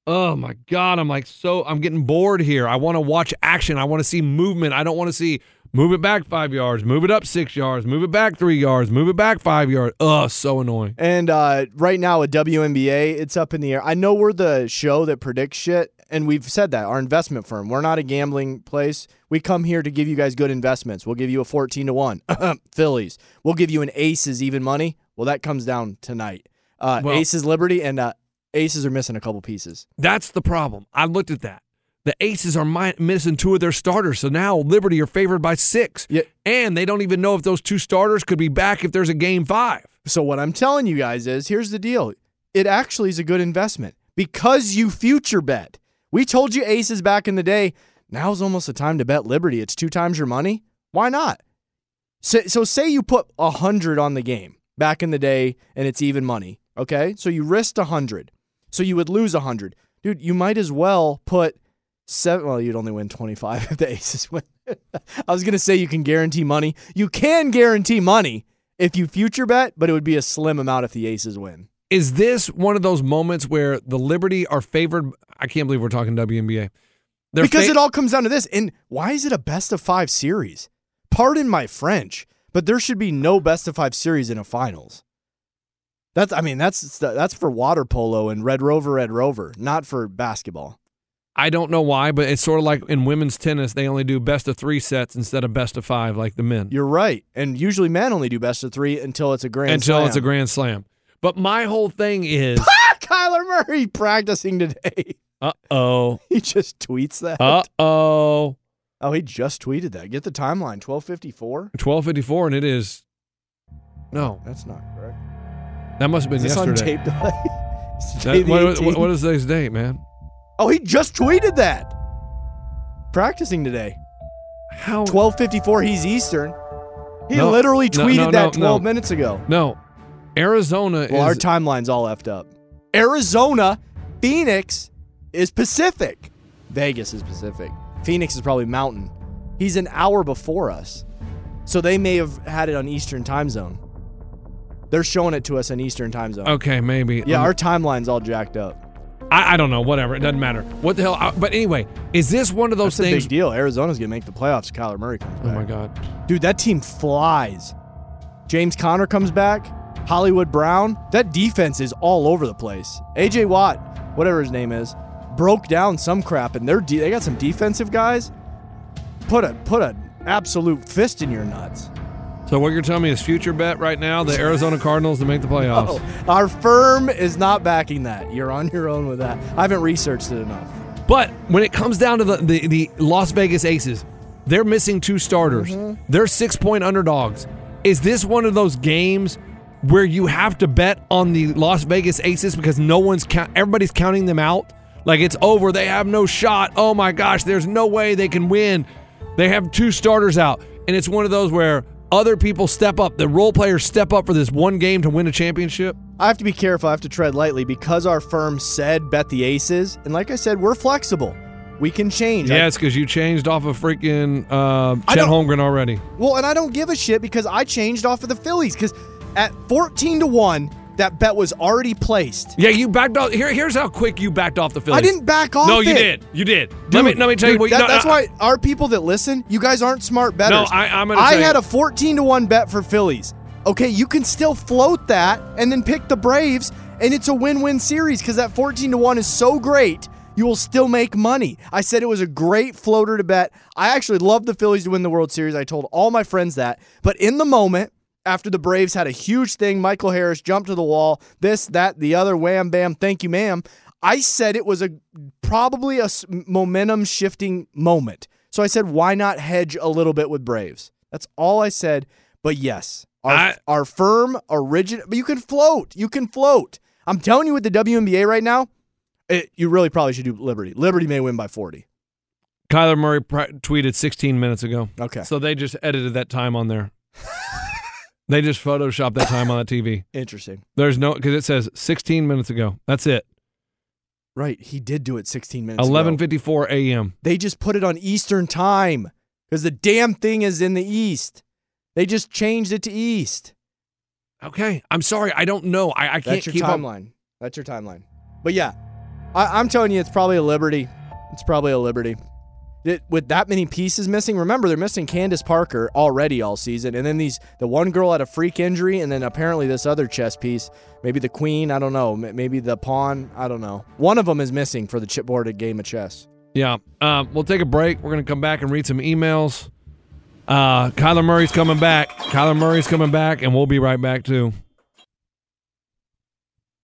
oh my god, I'm like so I'm getting bored here. I want to watch action. I want to see movement. I don't want to see move it back five yards, move it up six yards, move it back three yards, move it back five yards. Ugh, so annoying. And uh, right now at WNBA, it's up in the air. I know we're the show that predicts shit, and we've said that. Our investment firm. We're not a gambling place. We come here to give you guys good investments. We'll give you a 14 to 1. Phillies. We'll give you an Aces even money. Well, that comes down tonight. Uh, Well- Aces Liberty and uh, Aces are missing a couple pieces. That's the problem. I looked at that. The Aces are mi- missing two of their starters, so now Liberty are favored by six. Yeah. And they don't even know if those two starters could be back if there's a game five. So what I'm telling you guys is here's the deal. It actually is a good investment because you future bet. We told you aces back in the day. Now's almost the time to bet Liberty. It's two times your money. Why not? So, so say you put a hundred on the game back in the day and it's even money. Okay. So you risked a hundred. So you would lose a hundred. Dude, you might as well put seven well, you'd only win twenty five if the aces win. I was going to say you can guarantee money. You can guarantee money if you future bet, but it would be a slim amount if the aces win. Is this one of those moments where the Liberty are favored? I can't believe we're talking WNBA. They're because fa- it all comes down to this. And why is it a best of five series? Pardon my French, but there should be no best of five series in a finals. That's I mean that's that's for water polo and Red Rover Red Rover, not for basketball. I don't know why, but it's sort of like in women's tennis, they only do best of three sets instead of best of five, like the men. You're right, and usually men only do best of three until it's a grand until slam. it's a grand slam. But my whole thing is Kyler Murray practicing today. Uh oh. He just tweets that. Uh oh. Oh, he just tweeted that. Get the timeline. Twelve fifty four. Twelve fifty four, and it is. No, that's not correct. That must have been Is this yesterday. on tape delay? That- what, what- what is today's date, man? Oh, he just tweeted that. Practicing today. How? Twelve fifty four. He's Eastern. He No, literally tweeted no, that twelve no. minutes ago. No, Arizona Well, our timeline's all effed up. Arizona, Phoenix is Pacific. Vegas is Pacific. Phoenix is probably Mountain. He's an hour before us. So they may have had it on Eastern time zone. They're showing it to us in Eastern time zone. okay, maybe. Yeah, Um, our timeline's all jacked up. I, I don't know. Whatever. It doesn't matter. What the hell? uh, But anyway, is this one of those That's a things? big deal. Arizona's going to make the playoffs. Kyler Murray comes back. Oh my god. Dude, that team flies. James Conner comes back. Hollywood Brown. That defense is all over the place. AJ Watt, whatever his name is, broke down some crap, and they're de- they got some defensive guys. Put a put a absolute fist in your nuts. So what you're telling me is future bet right now the Arizona Cardinals to make the playoffs. Oh, our firm is not backing that. You're on your own with that. I haven't researched it enough. But when it comes down to the, the, the Las Vegas Aces, they're missing two starters. Mm-hmm. They're six point underdogs. Is this one of those games where you have to bet on the Las Vegas Aces because no one's count, everybody's counting them out? Like it's over. They have no shot. Oh my gosh, there's no way they can win. They have two starters out. And it's one of those where other people step up. The role players step up for this one game to win a championship. I have to be careful. I have to tread lightly because our firm said bet the aces, and like I said, we're flexible. We can change. I- Yeah, it's because you changed off of freaking uh, Chet Holmgren already. Well, and I don't give a shit because I changed off of the Phillies because at 14 to 1, that bet was already placed. Yeah, you backed off. Here, here's how quick you backed off the Phillies. I didn't back off No, you it. did. You did. Dude, let me let me tell you what. that- no, that's no, why our people that listen, you guys aren't smart bettors. No, I- I'm gonna I tell you- had a 14 to 1 bet for Phillies. Okay, you can still float that and then pick the Braves, and it's a win win series because that 14 to 1 is so great. You will still make money. I said it was a great floater to bet. I actually love the Phillies to win the World Series. I told all my friends that. But in the moment, after the Braves had a huge thing, Michael Harris jumped to the wall, this, that, the other, wham, bam, thank you, ma'am. I said it was a probably a momentum shifting moment. So I said, why not hedge a little bit with Braves? That's all I said. But yes, our, I- our firm origin, but you can float. You can float. I'm telling you, with the WNBA right now, it, you really probably should do Liberty. Liberty may win by 40. Kyler Murray pr- tweeted 16 minutes ago. Okay. So they just edited that time on there. they just photoshopped that time on the TV. Interesting. There's no because it says 16 minutes ago. That's it. Right. He did do it 16 minutes ago. 11:54 a.m. They just put it on Eastern time because the damn thing is in the East. They just changed it to East. Okay, I'm sorry. I don't know. I, I can't That's your keep up. timeline. That's your timeline. But yeah, I, I'm telling you, it's probably a Liberty. It's probably a Liberty. It, with that many pieces missing, remember they're missing Candace Parker already all season, and then these the one girl had a freak injury, and then apparently this other chess piece, maybe the queen, I don't know, maybe the pawn, I don't know. One of them is missing for the chipboarded game of chess. Yeah. Um, we'll take a break. We're to come back and read some emails. Uh, Kyler Murray's coming back. Kyler Murray's coming back, and we'll be right back too.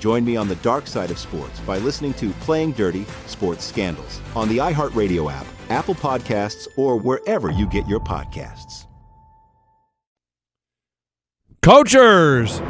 Join me on the dark side of sports by listening to Playing Dirty Sports Scandals on the iHeartRadio app, Apple Podcasts, or wherever you get your podcasts. Coachers!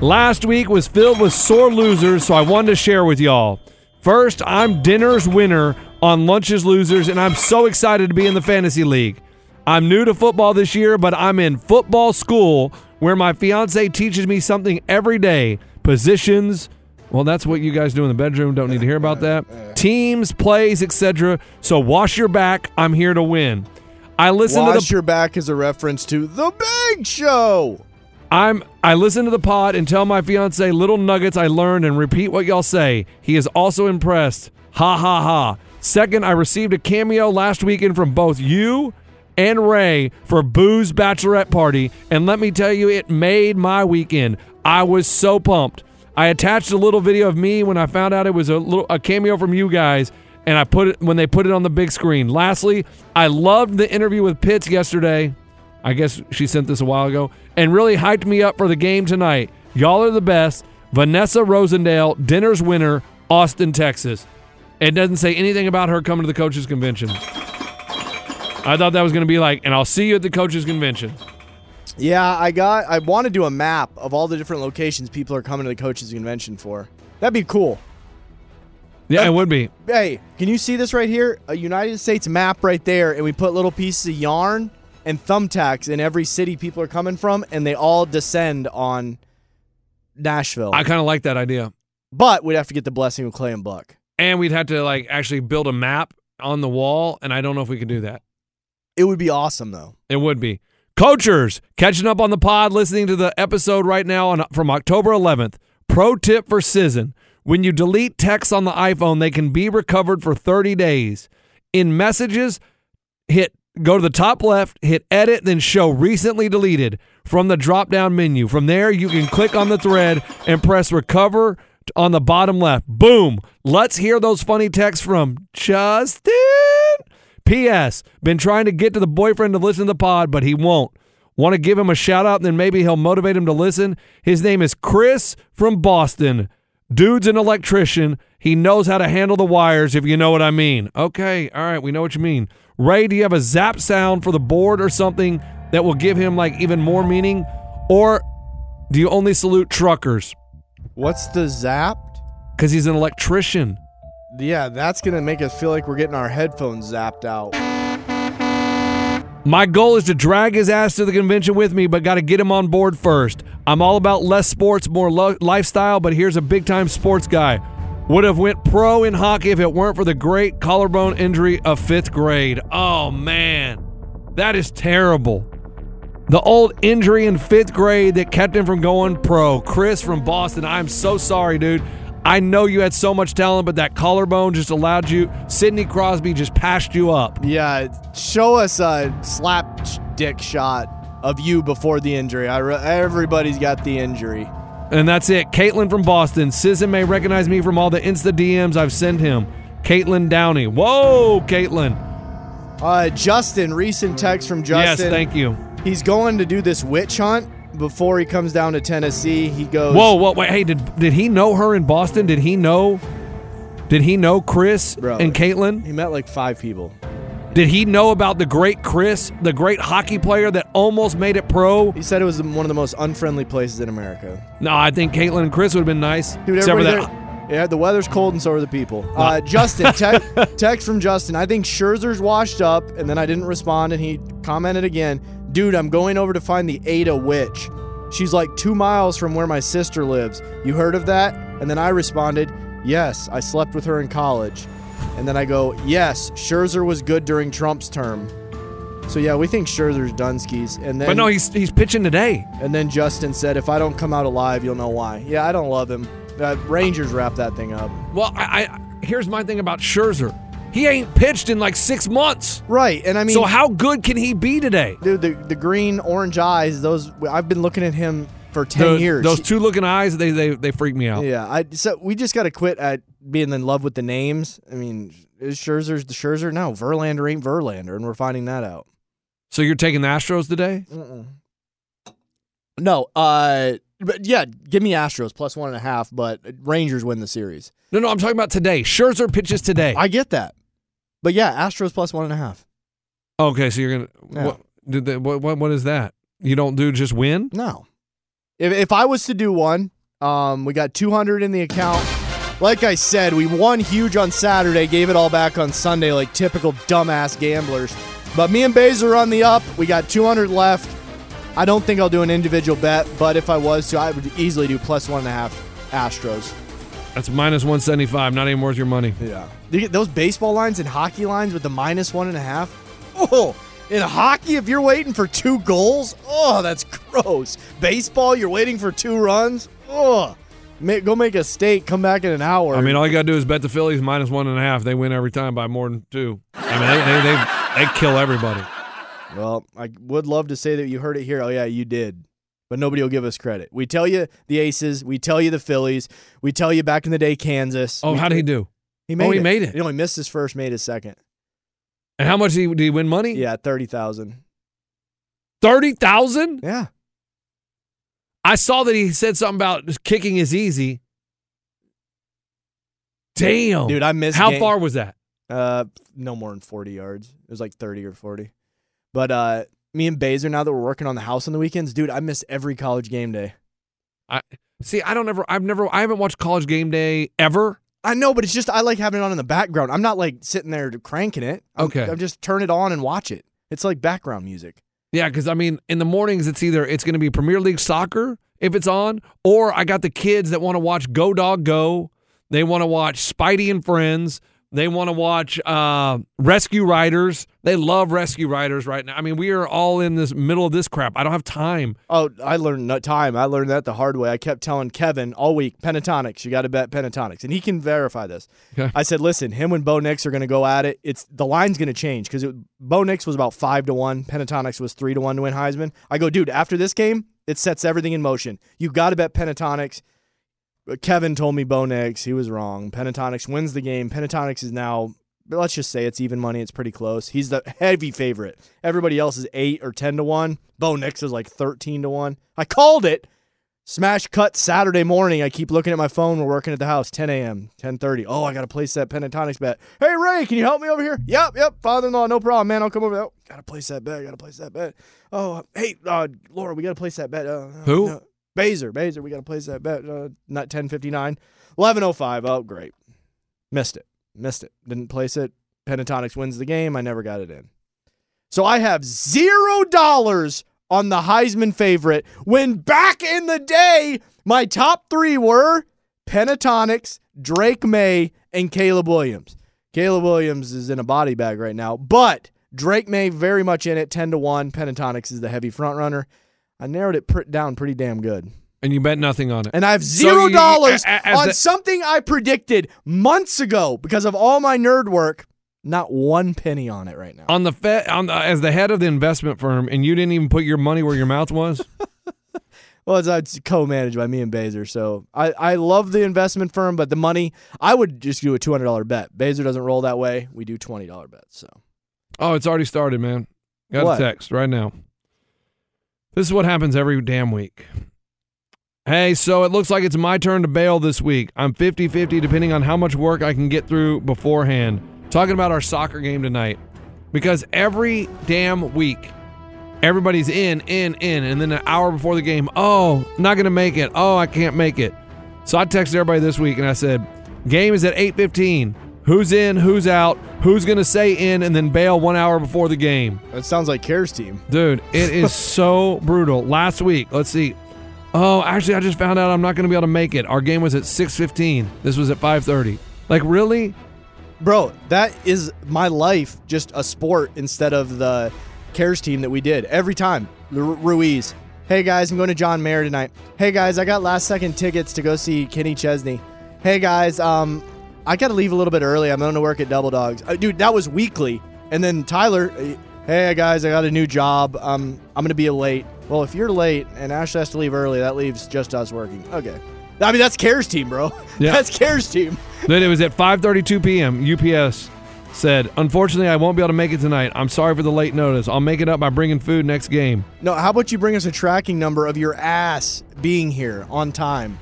Last week was filled with sore losers, so I wanted to share with y'all. First, I'm dinner's winner on lunch's losers, and I'm so excited to be in the fantasy league. I'm new to football this year, but I'm in football school where my fiance teaches me something every day positions. Well, that's what you guys do in the bedroom. Don't need to hear about that. Teams, plays, etc. So wash your back. I'm here to win. I listen Wash to the your back is a reference to the Big Show. I'm I listen to the pod and tell my fiance little nuggets I learned and repeat what y'all say. He is also impressed. Ha ha ha. Second, I received a cameo last weekend from both you and Ray for Boo's bachelorette party, and let me tell you, it made my weekend. I was so pumped. I attached a little video of me when I found out it was a little a cameo from you guys, and I put it when they put it on the big screen. Lastly, I loved the interview with Pitts yesterday. I guess she sent this a while ago, and really hyped me up for the game tonight. Y'all are the best. Vanessa Rosendale, dinner's winner, Austin, Texas. It doesn't say anything about her coming to the coaches convention. I thought that was going to be like, and I'll see you at the coaches convention. Yeah, I got. I want to do a map of all the different locations people are coming to the coaches convention for. That'd be cool. Yeah, it would be. Hey, can you see this right here? A United States map right there, and we put little pieces of yarn and thumbtacks in every city people are coming from, and they all descend on Nashville. I kind of like that idea. but we'd have to get the blessing of Clay and Buck. And we'd have to like actually build a map on the wall, and I don't know if we could do that. It would be awesome though. It would be. Coachers, catching up on the pod, listening to the episode right now on, from October 11th. Pro tip for Cision. When you delete texts on the iPhone, they can be recovered for 30 days. In messages, hit go to the top left, hit edit, then show recently deleted from the drop down menu. From there, you can click on the thread and press recover on the bottom left. Boom. Let's hear those funny texts from Justin. P.S. Been trying to get to the boyfriend to listen to the pod, but he won't. Want to give him a shout out and then maybe he'll motivate him to listen? His name is Chris from Boston. Dude's an electrician. He knows how to handle the wires, if you know what I mean. Okay, all right, we know what you mean. Ray, do you have a zap sound for the board or something that will give him like even more meaning? Or do you only salute truckers? What's the zapped? Because he's an electrician. Yeah, that's gonna make us feel like we're getting our headphones zapped out. My goal is to drag his ass to the convention with me, but got to get him on board first. I'm all about less sports, more lo- lifestyle, but here's a big time sports guy. Would have went pro in hockey if it weren't for the great collarbone injury of fifth grade. Oh man, that is terrible. The old injury in fifth grade that kept him from going pro. Chris from Boston, I'm so sorry, dude. I know you had so much talent, but that collarbone just allowed you. Sidney Crosby just passed you up. Yeah, show us a slap dick shot of you before the injury. I re- everybody's got the injury. And that's it. Caitlin from Boston. Sism may recognize me from all the Insta DMs I've sent him. Caitlin Downey. Whoa, Caitlin. Uh, Justin, recent text from Justin. Yes, thank you. He's going to do this witch hunt before he comes down to Tennessee. He goes. Whoa, whoa, wait, hey, did did he know her in Boston? Did he know? Did he know Chris Bro, and Caitlin? He met like five people. Did he know about the great Chris, the great hockey player that almost made it pro? He said it was one of the most unfriendly places in America. No, I think Caitlin and Chris would have been nice. Dude, except for that. there, yeah, the weather's cold and so are the people. Uh, Justin, te- text from Justin. I think Scherzer's washed up, and then I didn't respond, and he commented again. Dude, I'm going over to find the Ada witch. She's like two miles from where my sister lives. You heard of that? And then I responded, Yes, I slept with her in college. And then I go, Yes, Scherzer was good during Trump's term. So yeah, we think Scherzer's Dunskies. And then But no, he's he's pitching today. and then Justin said, If I don't come out alive, you'll know why. Yeah, I don't love him. Uh, Rangers wrap that thing up. Well, I, I here's my thing about Scherzer. He ain't pitched in like six months. Right, and I mean, so how good can he be today? dude, the, the green orange eyes, those I've been looking at him for ten The- years. Those two looking eyes, they they they freak me out. yeah, I so we just got to quit at being in love with the names. I mean, is Scherzer's the Scherzer? No, Verlander ain't Verlander, and we're finding that out. So you're taking the Astros today? No, uh, but yeah, give me Astros plus one and a half, but Rangers win the series. No, no, I'm talking about today. Scherzer pitches today. I get that, but yeah, Astros plus one and a half. okay, so you're gonna Yeah. what, did they, what what what is that? You don't do just win? No. If, if I was to do one, um, we got 200 in the account. Like I said, we won huge on Saturday, gave it all back on Sunday like typical dumbass gamblers. But me and Bays are on the up. We got 200 left. I don't think I'll do an individual bet, but if I was to, I would easily do plus one and a half Astros. That's minus one seventy five. Not even worth your money. Yeah. You get those baseball lines and hockey lines with the minus one and a half. Oh, in hockey, if you're waiting for two goals, oh, that's gross. Baseball, you're waiting for two runs. Oh, go make a steak. Come back in an hour. I mean, all you gotta do is bet the Phillies minus one and a half. They win every time by more than two. I mean, they they they, they kill everybody. well, I would love to say that you heard it here. Oh yeah, you did. But nobody will give us credit. We tell you the Aces. We tell you the Phillies. We tell you back in the day Kansas. Oh, We- how did he do? He made oh, he it. made it. He only missed his first, made his second. And how much did he, did he win money? Yeah, thirty thousand. Thirty thousand. Yeah. I saw that he said something about kicking is easy. Damn, Dude, I missed. How game- far was that? Uh, no more than 40 yards. It was like 30 or 40. But uh, me and Baser, now that we're working on the house on the weekends, dude, I miss every college game day. I see. I don't ever. I've never. I haven't watched College Game Day ever. I know, but it's just I like having it on in the background. I'm not like sitting there cranking it. I'm, Okay. I'm just turn it on and watch it. It's like background music. Yeah, because I mean, in the mornings, it's either it's going to be Premier League soccer if it's on, or I got the kids that want to watch Go Dog Go. They want to watch Spidey and Friends. They want to watch uh, Rescue Riders. They love Rescue Riders right now. I mean, we are all in this middle of this crap. I don't have time. Oh, I learned no time. I learned that the hard way. I kept telling Kevin all week, pentatonics. You got to bet pentatonics, and he can verify this. Okay. I said, listen, him and Bo Nix are going to go at it. It's the line's going to change because Bo Nix was about five to one. Pentatonics was three to one to win Heisman. I go, dude. After this game, it sets everything in motion. You got to bet pentatonics. Kevin told me Bo Nix. He was wrong. Pentatonics wins the game. Pentatonics is now. Let's just say it's even money. It's pretty close. He's the heavy favorite. Everybody else is eight or ten to one. Bo Nix is like thirteen to one. I called it. Smash cut Saturday morning. I keep looking at my phone. We're working at the house. 10 a.m. 10:30. Oh, I gotta place that pentatonics bet. Hey Ray, can you help me over here? Yep, yep. Father-in-law, no problem, man. I'll come over. Oh, gotta place that bet. Gotta place that bet. Oh, hey, uh, Laura, we gotta place that bet. Uh, Who? no. Baser, Baser, we gotta place that bet. Uh, not 10:59. 11:05. Oh, great. Missed it. Missed it. Didn't place it. Pentatonics wins the game. I never got it in. So I have zero dollars on the Heisman favorite when back in the day, my top three were Pentatonics, Drake Maye, and Caleb Williams. Caleb Williams is in a body bag right now, but Drake Maye very much in it, 10 to 1. Pentatonics is the heavy front runner. I narrowed it pr- down pretty damn good. and you bet nothing on it. And I have So zero you- dollars a- a- as on the- something I predicted months ago because of all my nerd work. Not one penny on it right now. on the Fed, on the, as the head of the investment firm, and you didn't even put your money where your mouth was. Well, it's, it's co-managed by me and Baser, so I, I love the investment firm, but the money I would just do a two hundred dollar bet. Baser doesn't roll that way. We do twenty dollar bets. So oh, it's already started, man. Got What? a text right now. This is what happens every damn week. Hey, so it looks like it's my turn to bail this week. I'm 50 50 depending on how much work I can get through beforehand. Talking about our soccer game tonight. Because every damn week, everybody's in, in, in, and then an hour before the game, oh, not gonna make it. Oh, I can't make it. So I texted everybody this week and I said, game is at 8:15. Who's in, who's out, who's gonna say in and then bail one hour before the game. that sounds like Care's team. Dude, it is so brutal. Last week, let's see. Oh, actually, I just found out I'm not going to be able to make it. Our game was at 6:15. This was at 5:30. Like, really? Bro, that is my life. Just a sport instead of the Cares team that we did every time. Ru- Ruiz. Hey guys, I'm going to John Mayer tonight. Hey guys, I got last second tickets to go see Kenny Chesney. Hey guys, um, I got to leave a little bit early. I'm going to work at Double Dogs. Uh, dude, that was weekly. And then Tyler, uh, hey guys, I got a new job. Um, I'm going to be late. Well, if you're late and Ashley has to leave early, that leaves just us working. Okay. I mean, that's Cares team, bro. Yeah. That's Cares team. Then it was at 5:32 p.m. UPS said, "Unfortunately, I won't be able to make it tonight. I'm sorry for the late notice. I'll make it up by bringing food next game." No, how about you bring us a tracking number of your ass being here on time?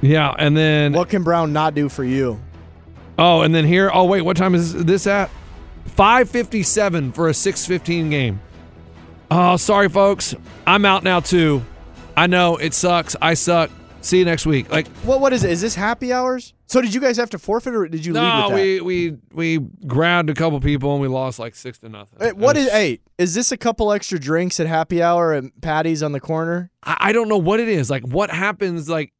Yeah, and then What can Brown not do for you? Oh, and then here. Oh wait, what time is this at? 5:57 for a 6:15 game. Oh, sorry, folks. I'm out now too. I know it sucks. I suck. See you next week. Like What what is it? Is this happy hours? So did you guys have to forfeit or did you no, with that? we we we grabbed a couple people and we lost like six to nothing. Hey, what It is was- hey, is this a couple extra drinks at happy hour at Patty's on the corner? I, I don't know what it is. Like what happens like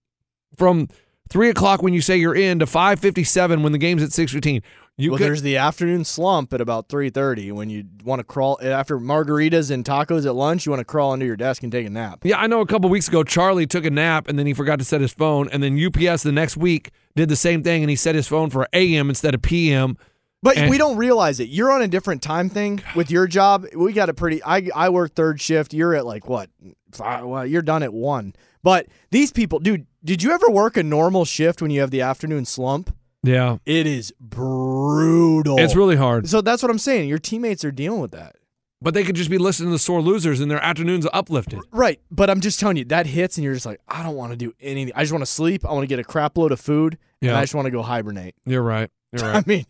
from three o'clock when you say you're in to five fifty seven when the game's at six fifteen. You well, could, there's the afternoon slump at about three thirty when you want to crawl after margaritas and tacos at lunch. You want to crawl under your desk and take a nap. Yeah, I know a couple weeks ago Charlie took a nap and then he forgot to set his phone and then UPS the next week did the same thing and he set his phone for AM instead of PM. But And- we don't realize it. You're on a different time thing with your job. We got a pretty. I I work third shift. You're at like what? Five, well, you're done at one. But these people, dude. Did you ever work a normal shift when you have the afternoon slump? Yeah. It is brutal. It's really hard. So that's what I'm saying. Your teammates are dealing with that. But they could just be listening to sore losers and their afternoons are uplifted. Right. But I'm just telling you, that hits and you're just like, I don't want to do anything. I just want to sleep. I want to get a crap load of food. And Yeah. I just want to go hibernate. You're right. You're right. I mean,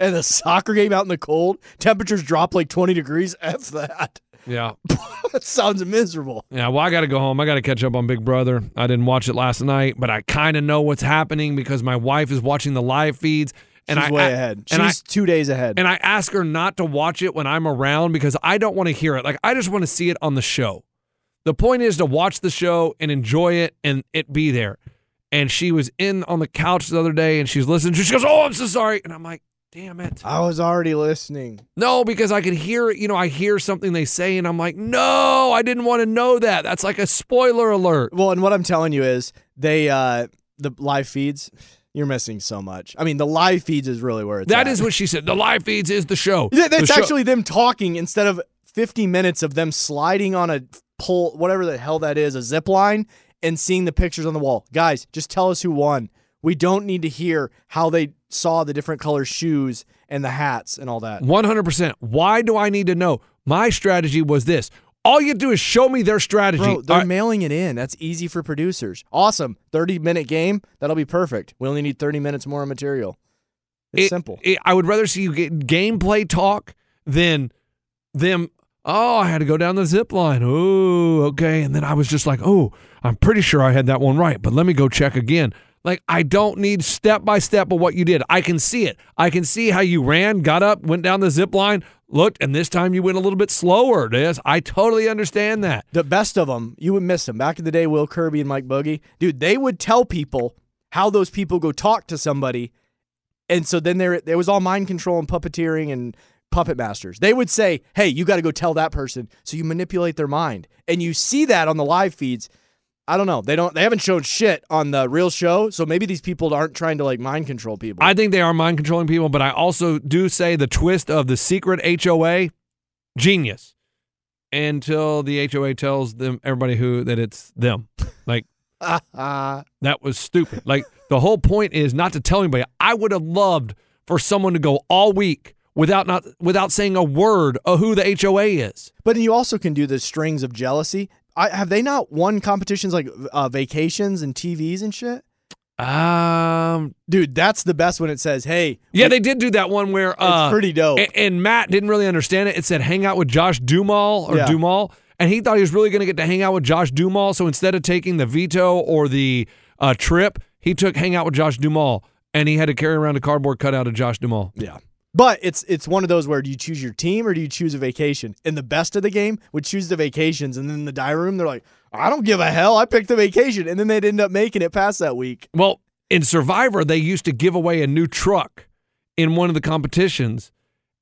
and the soccer game out in the cold, temperatures drop like 20 degrees. F that. Yeah. sounds miserable. Yeah, well, I got to go home. I got to catch up on Big Brother. I didn't watch it last night, but I kind of know what's happening because my wife is watching the live feeds. And She's I, way I- ahead. And She's two days ahead. And I ask her not to watch it when I'm around because I don't want to hear it. Like, I just want to see it on the show. The point is to watch the show and enjoy it and it be there. And she was in on the couch the other day and she's listening. She goes, Oh, I'm so sorry. And I'm like, Damn it. I was already listening. No, because I could hear it. You know, I hear something they say, and I'm like, no, I didn't want to know that. That's like a spoiler alert. Well, and what I'm telling you is they uh the live feeds. You're missing so much. I mean, the live feeds is really where it's That at. is what she said. The live feeds is the show. Yeah, that's The show- actually them talking instead of 50 minutes of them sliding on a pole, whatever the hell that is, a zip line, and seeing the pictures on the wall. Guys, just tell us who won. We don't need to hear how they saw the different color shoes and the hats and all that. 100%. Why do I need to know? My strategy was this. All you do is show me their strategy. Bro, they're right, mailing it in. That's easy for producers. Awesome. 30 minute game. That'll be perfect. We only need 30 minutes more of material. It's it- simple. it- I would rather see you get gameplay talk than them. Oh, I had to go down the zip line. Oh, okay. And then I was just like, oh, I'm pretty sure I had that one right, but let me go check again. Like, I don't need step by step of what you did. I can see it. I can see how you ran, got up, went down the zip line, looked, and this time you went a little bit slower. Yes, I totally understand that. the best of them, you would miss them. Back in the day, Will Kirby and Mike Boogie, dude, they would tell people how those people go talk to somebody, and so then there there was all mind control and puppeteering and puppet masters. They would say, "Hey, you got to go tell that person," so you manipulate their mind, and you see that on the live feeds. I don't know. They don't. They haven't shown shit on the real show, so maybe these people aren't trying to like mind control people. I think they are mind controlling people, but I also do say the twist of the secret HOA, genius. Until the HOA tells them everybody who that it's them. Like that was stupid. Like the whole point is not to tell anybody. I would have loved for someone to go all week without not without saying a word of who the HOA is. But you also can do the strings of jealousy. I, have they not won competitions like uh, vacations and TVs and shit? Um, dude, that's the best when it says, "Hey." Yeah, they did do that one where uh, it's pretty dope. And, and, Matt didn't really understand it. It said, "Hang out with Josh Duhamel" or Yeah. Dumal, and he thought he was really going to get to hang out with Josh Duhamel. So instead of taking the veto or the uh, trip, he took hang out with Josh Duhamel, and he had to carry around a cardboard cutout of Josh Duhamel. Yeah. But it's it's one of those where do you choose your team or do you choose a vacation? And the best of the game would choose the vacations, and then in the diary room they're like, I don't give a hell, I picked the vacation, and then they'd end up making it past that week. Well, in Survivor, they used to give away a new truck in one of the competitions.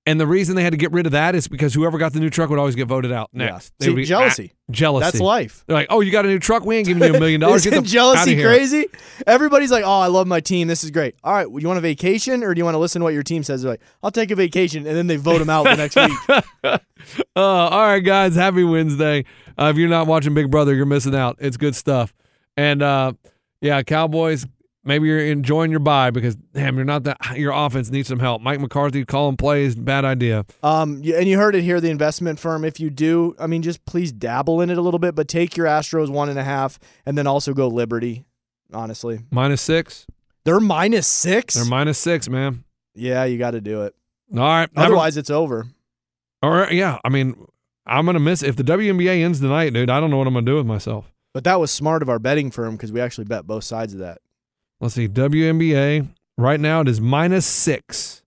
And the reason they had to get rid of that is because whoever got the new truck would always get voted out next. They See, be- jealousy. ah, jealousy. That's life. They're like, oh, you got a new truck? We ain't giving you a million dollars. Get Isn't jealousy outta here." crazy? Everybody's like, "Oh, I love my team. This is great." All right, well, you want a vacation or do you want to listen to what your team says? They're like, "I'll take a vacation," and then they vote them out the next week. Uh, all right, guys. Happy Wednesday. Uh, if you're not watching Big Brother, you're missing out. It's good stuff. And uh, yeah, Cowboys. Maybe you're enjoying your bye because damn, you're not that. Your offense needs some help. Mike McCarthy calling plays, bad idea. Um, and you heard it here, the investment firm. If you do, I mean, just please dabble in it a little bit, but take your Astros one and a half, and then also go Liberty. Honestly, Minus six. they're minus six. They're minus six, man. yeah, you got to do it. All right. have a- Otherwise, it's over. All right. yeah, I mean, I'm gonna miss if the WNBA ends tonight, dude. I don't know what I'm gonna do with myself. But that was smart of our betting firm because we actually bet both sides of that. Let's see, WNBA right now it is minus six.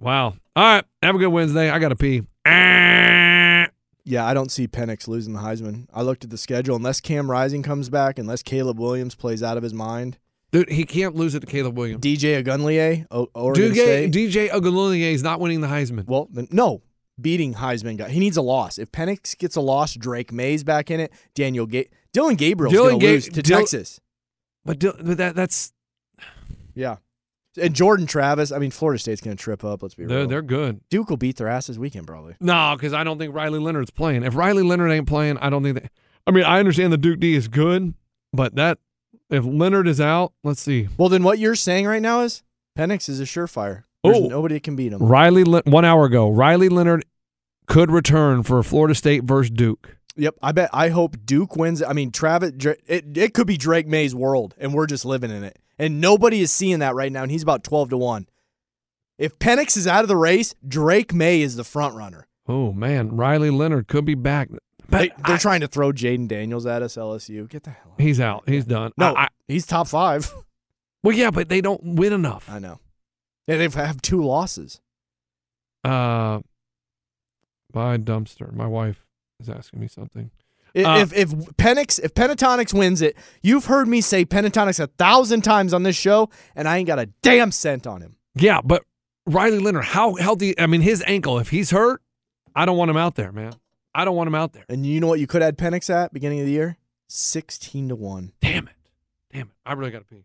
Wow. All right, have a good Wednesday. I gotta pee. Yeah, I don't see Penix losing the Heisman. I looked at the schedule. Unless Cam Rising comes back, unless Caleb Williams plays out of his mind, Dude, he can't lose it to Caleb Williams. DJ Uiagalelei, o- Oregon DJ, State. DJ Uiagalelei is not winning the Heisman. well, then, no, beating Heisman guy. He needs a loss. If Penix gets a loss, Drake Maye's back in it. Daniel Ga- Dillon Gabriel's Dillon going to Ga- lose to Dil- Texas. But, Dil- but that that's Yeah. And Jordan Travis. I mean, Florida State's going to trip up. Let's be they're real. they're good. Duke will beat their ass this weekend, probably. No, because I don't think Riley Leonard's playing. If Riley Leonard ain't playing, I don't think that. I mean, I understand the Duke D is good, but that if Leonard is out, let's see. Well, then what you're saying right now is Penix is a surefire. There's Oh. nobody can beat him. Riley Le- one hour ago, Riley Leonard could return for Florida State versus Duke. Yep, I bet. I hope Duke wins. I mean, Travis. It it could be Drake Maye's world, and we're just living in it. And nobody is seeing that right now. And he's about twelve to one. If Penix is out of the race, Drake Maye is the front runner. Oh man, Riley Leonard could be back. But They, they're I- trying to throw Jayden Daniels at us. LSU, get the hell. out. he's out. He's done. No, I- I- he's top five. well, yeah, but they don't win enough. I know. They have two losses. Uh, buy dumpster. My wife is asking me something. I- Uh, if if Penix if Pentatonics wins it, you've heard me say Pentatonics a thousand times on this show, and I ain't got a damn cent on him. Yeah, but Riley Leonard, how healthy? I mean, his ankle. If he's hurt, I don't want him out there, man. I don't want him out there. And you know what you could add Penix at beginning of the year? Sixteen to one. Damn it. Damn it. I really got to pee.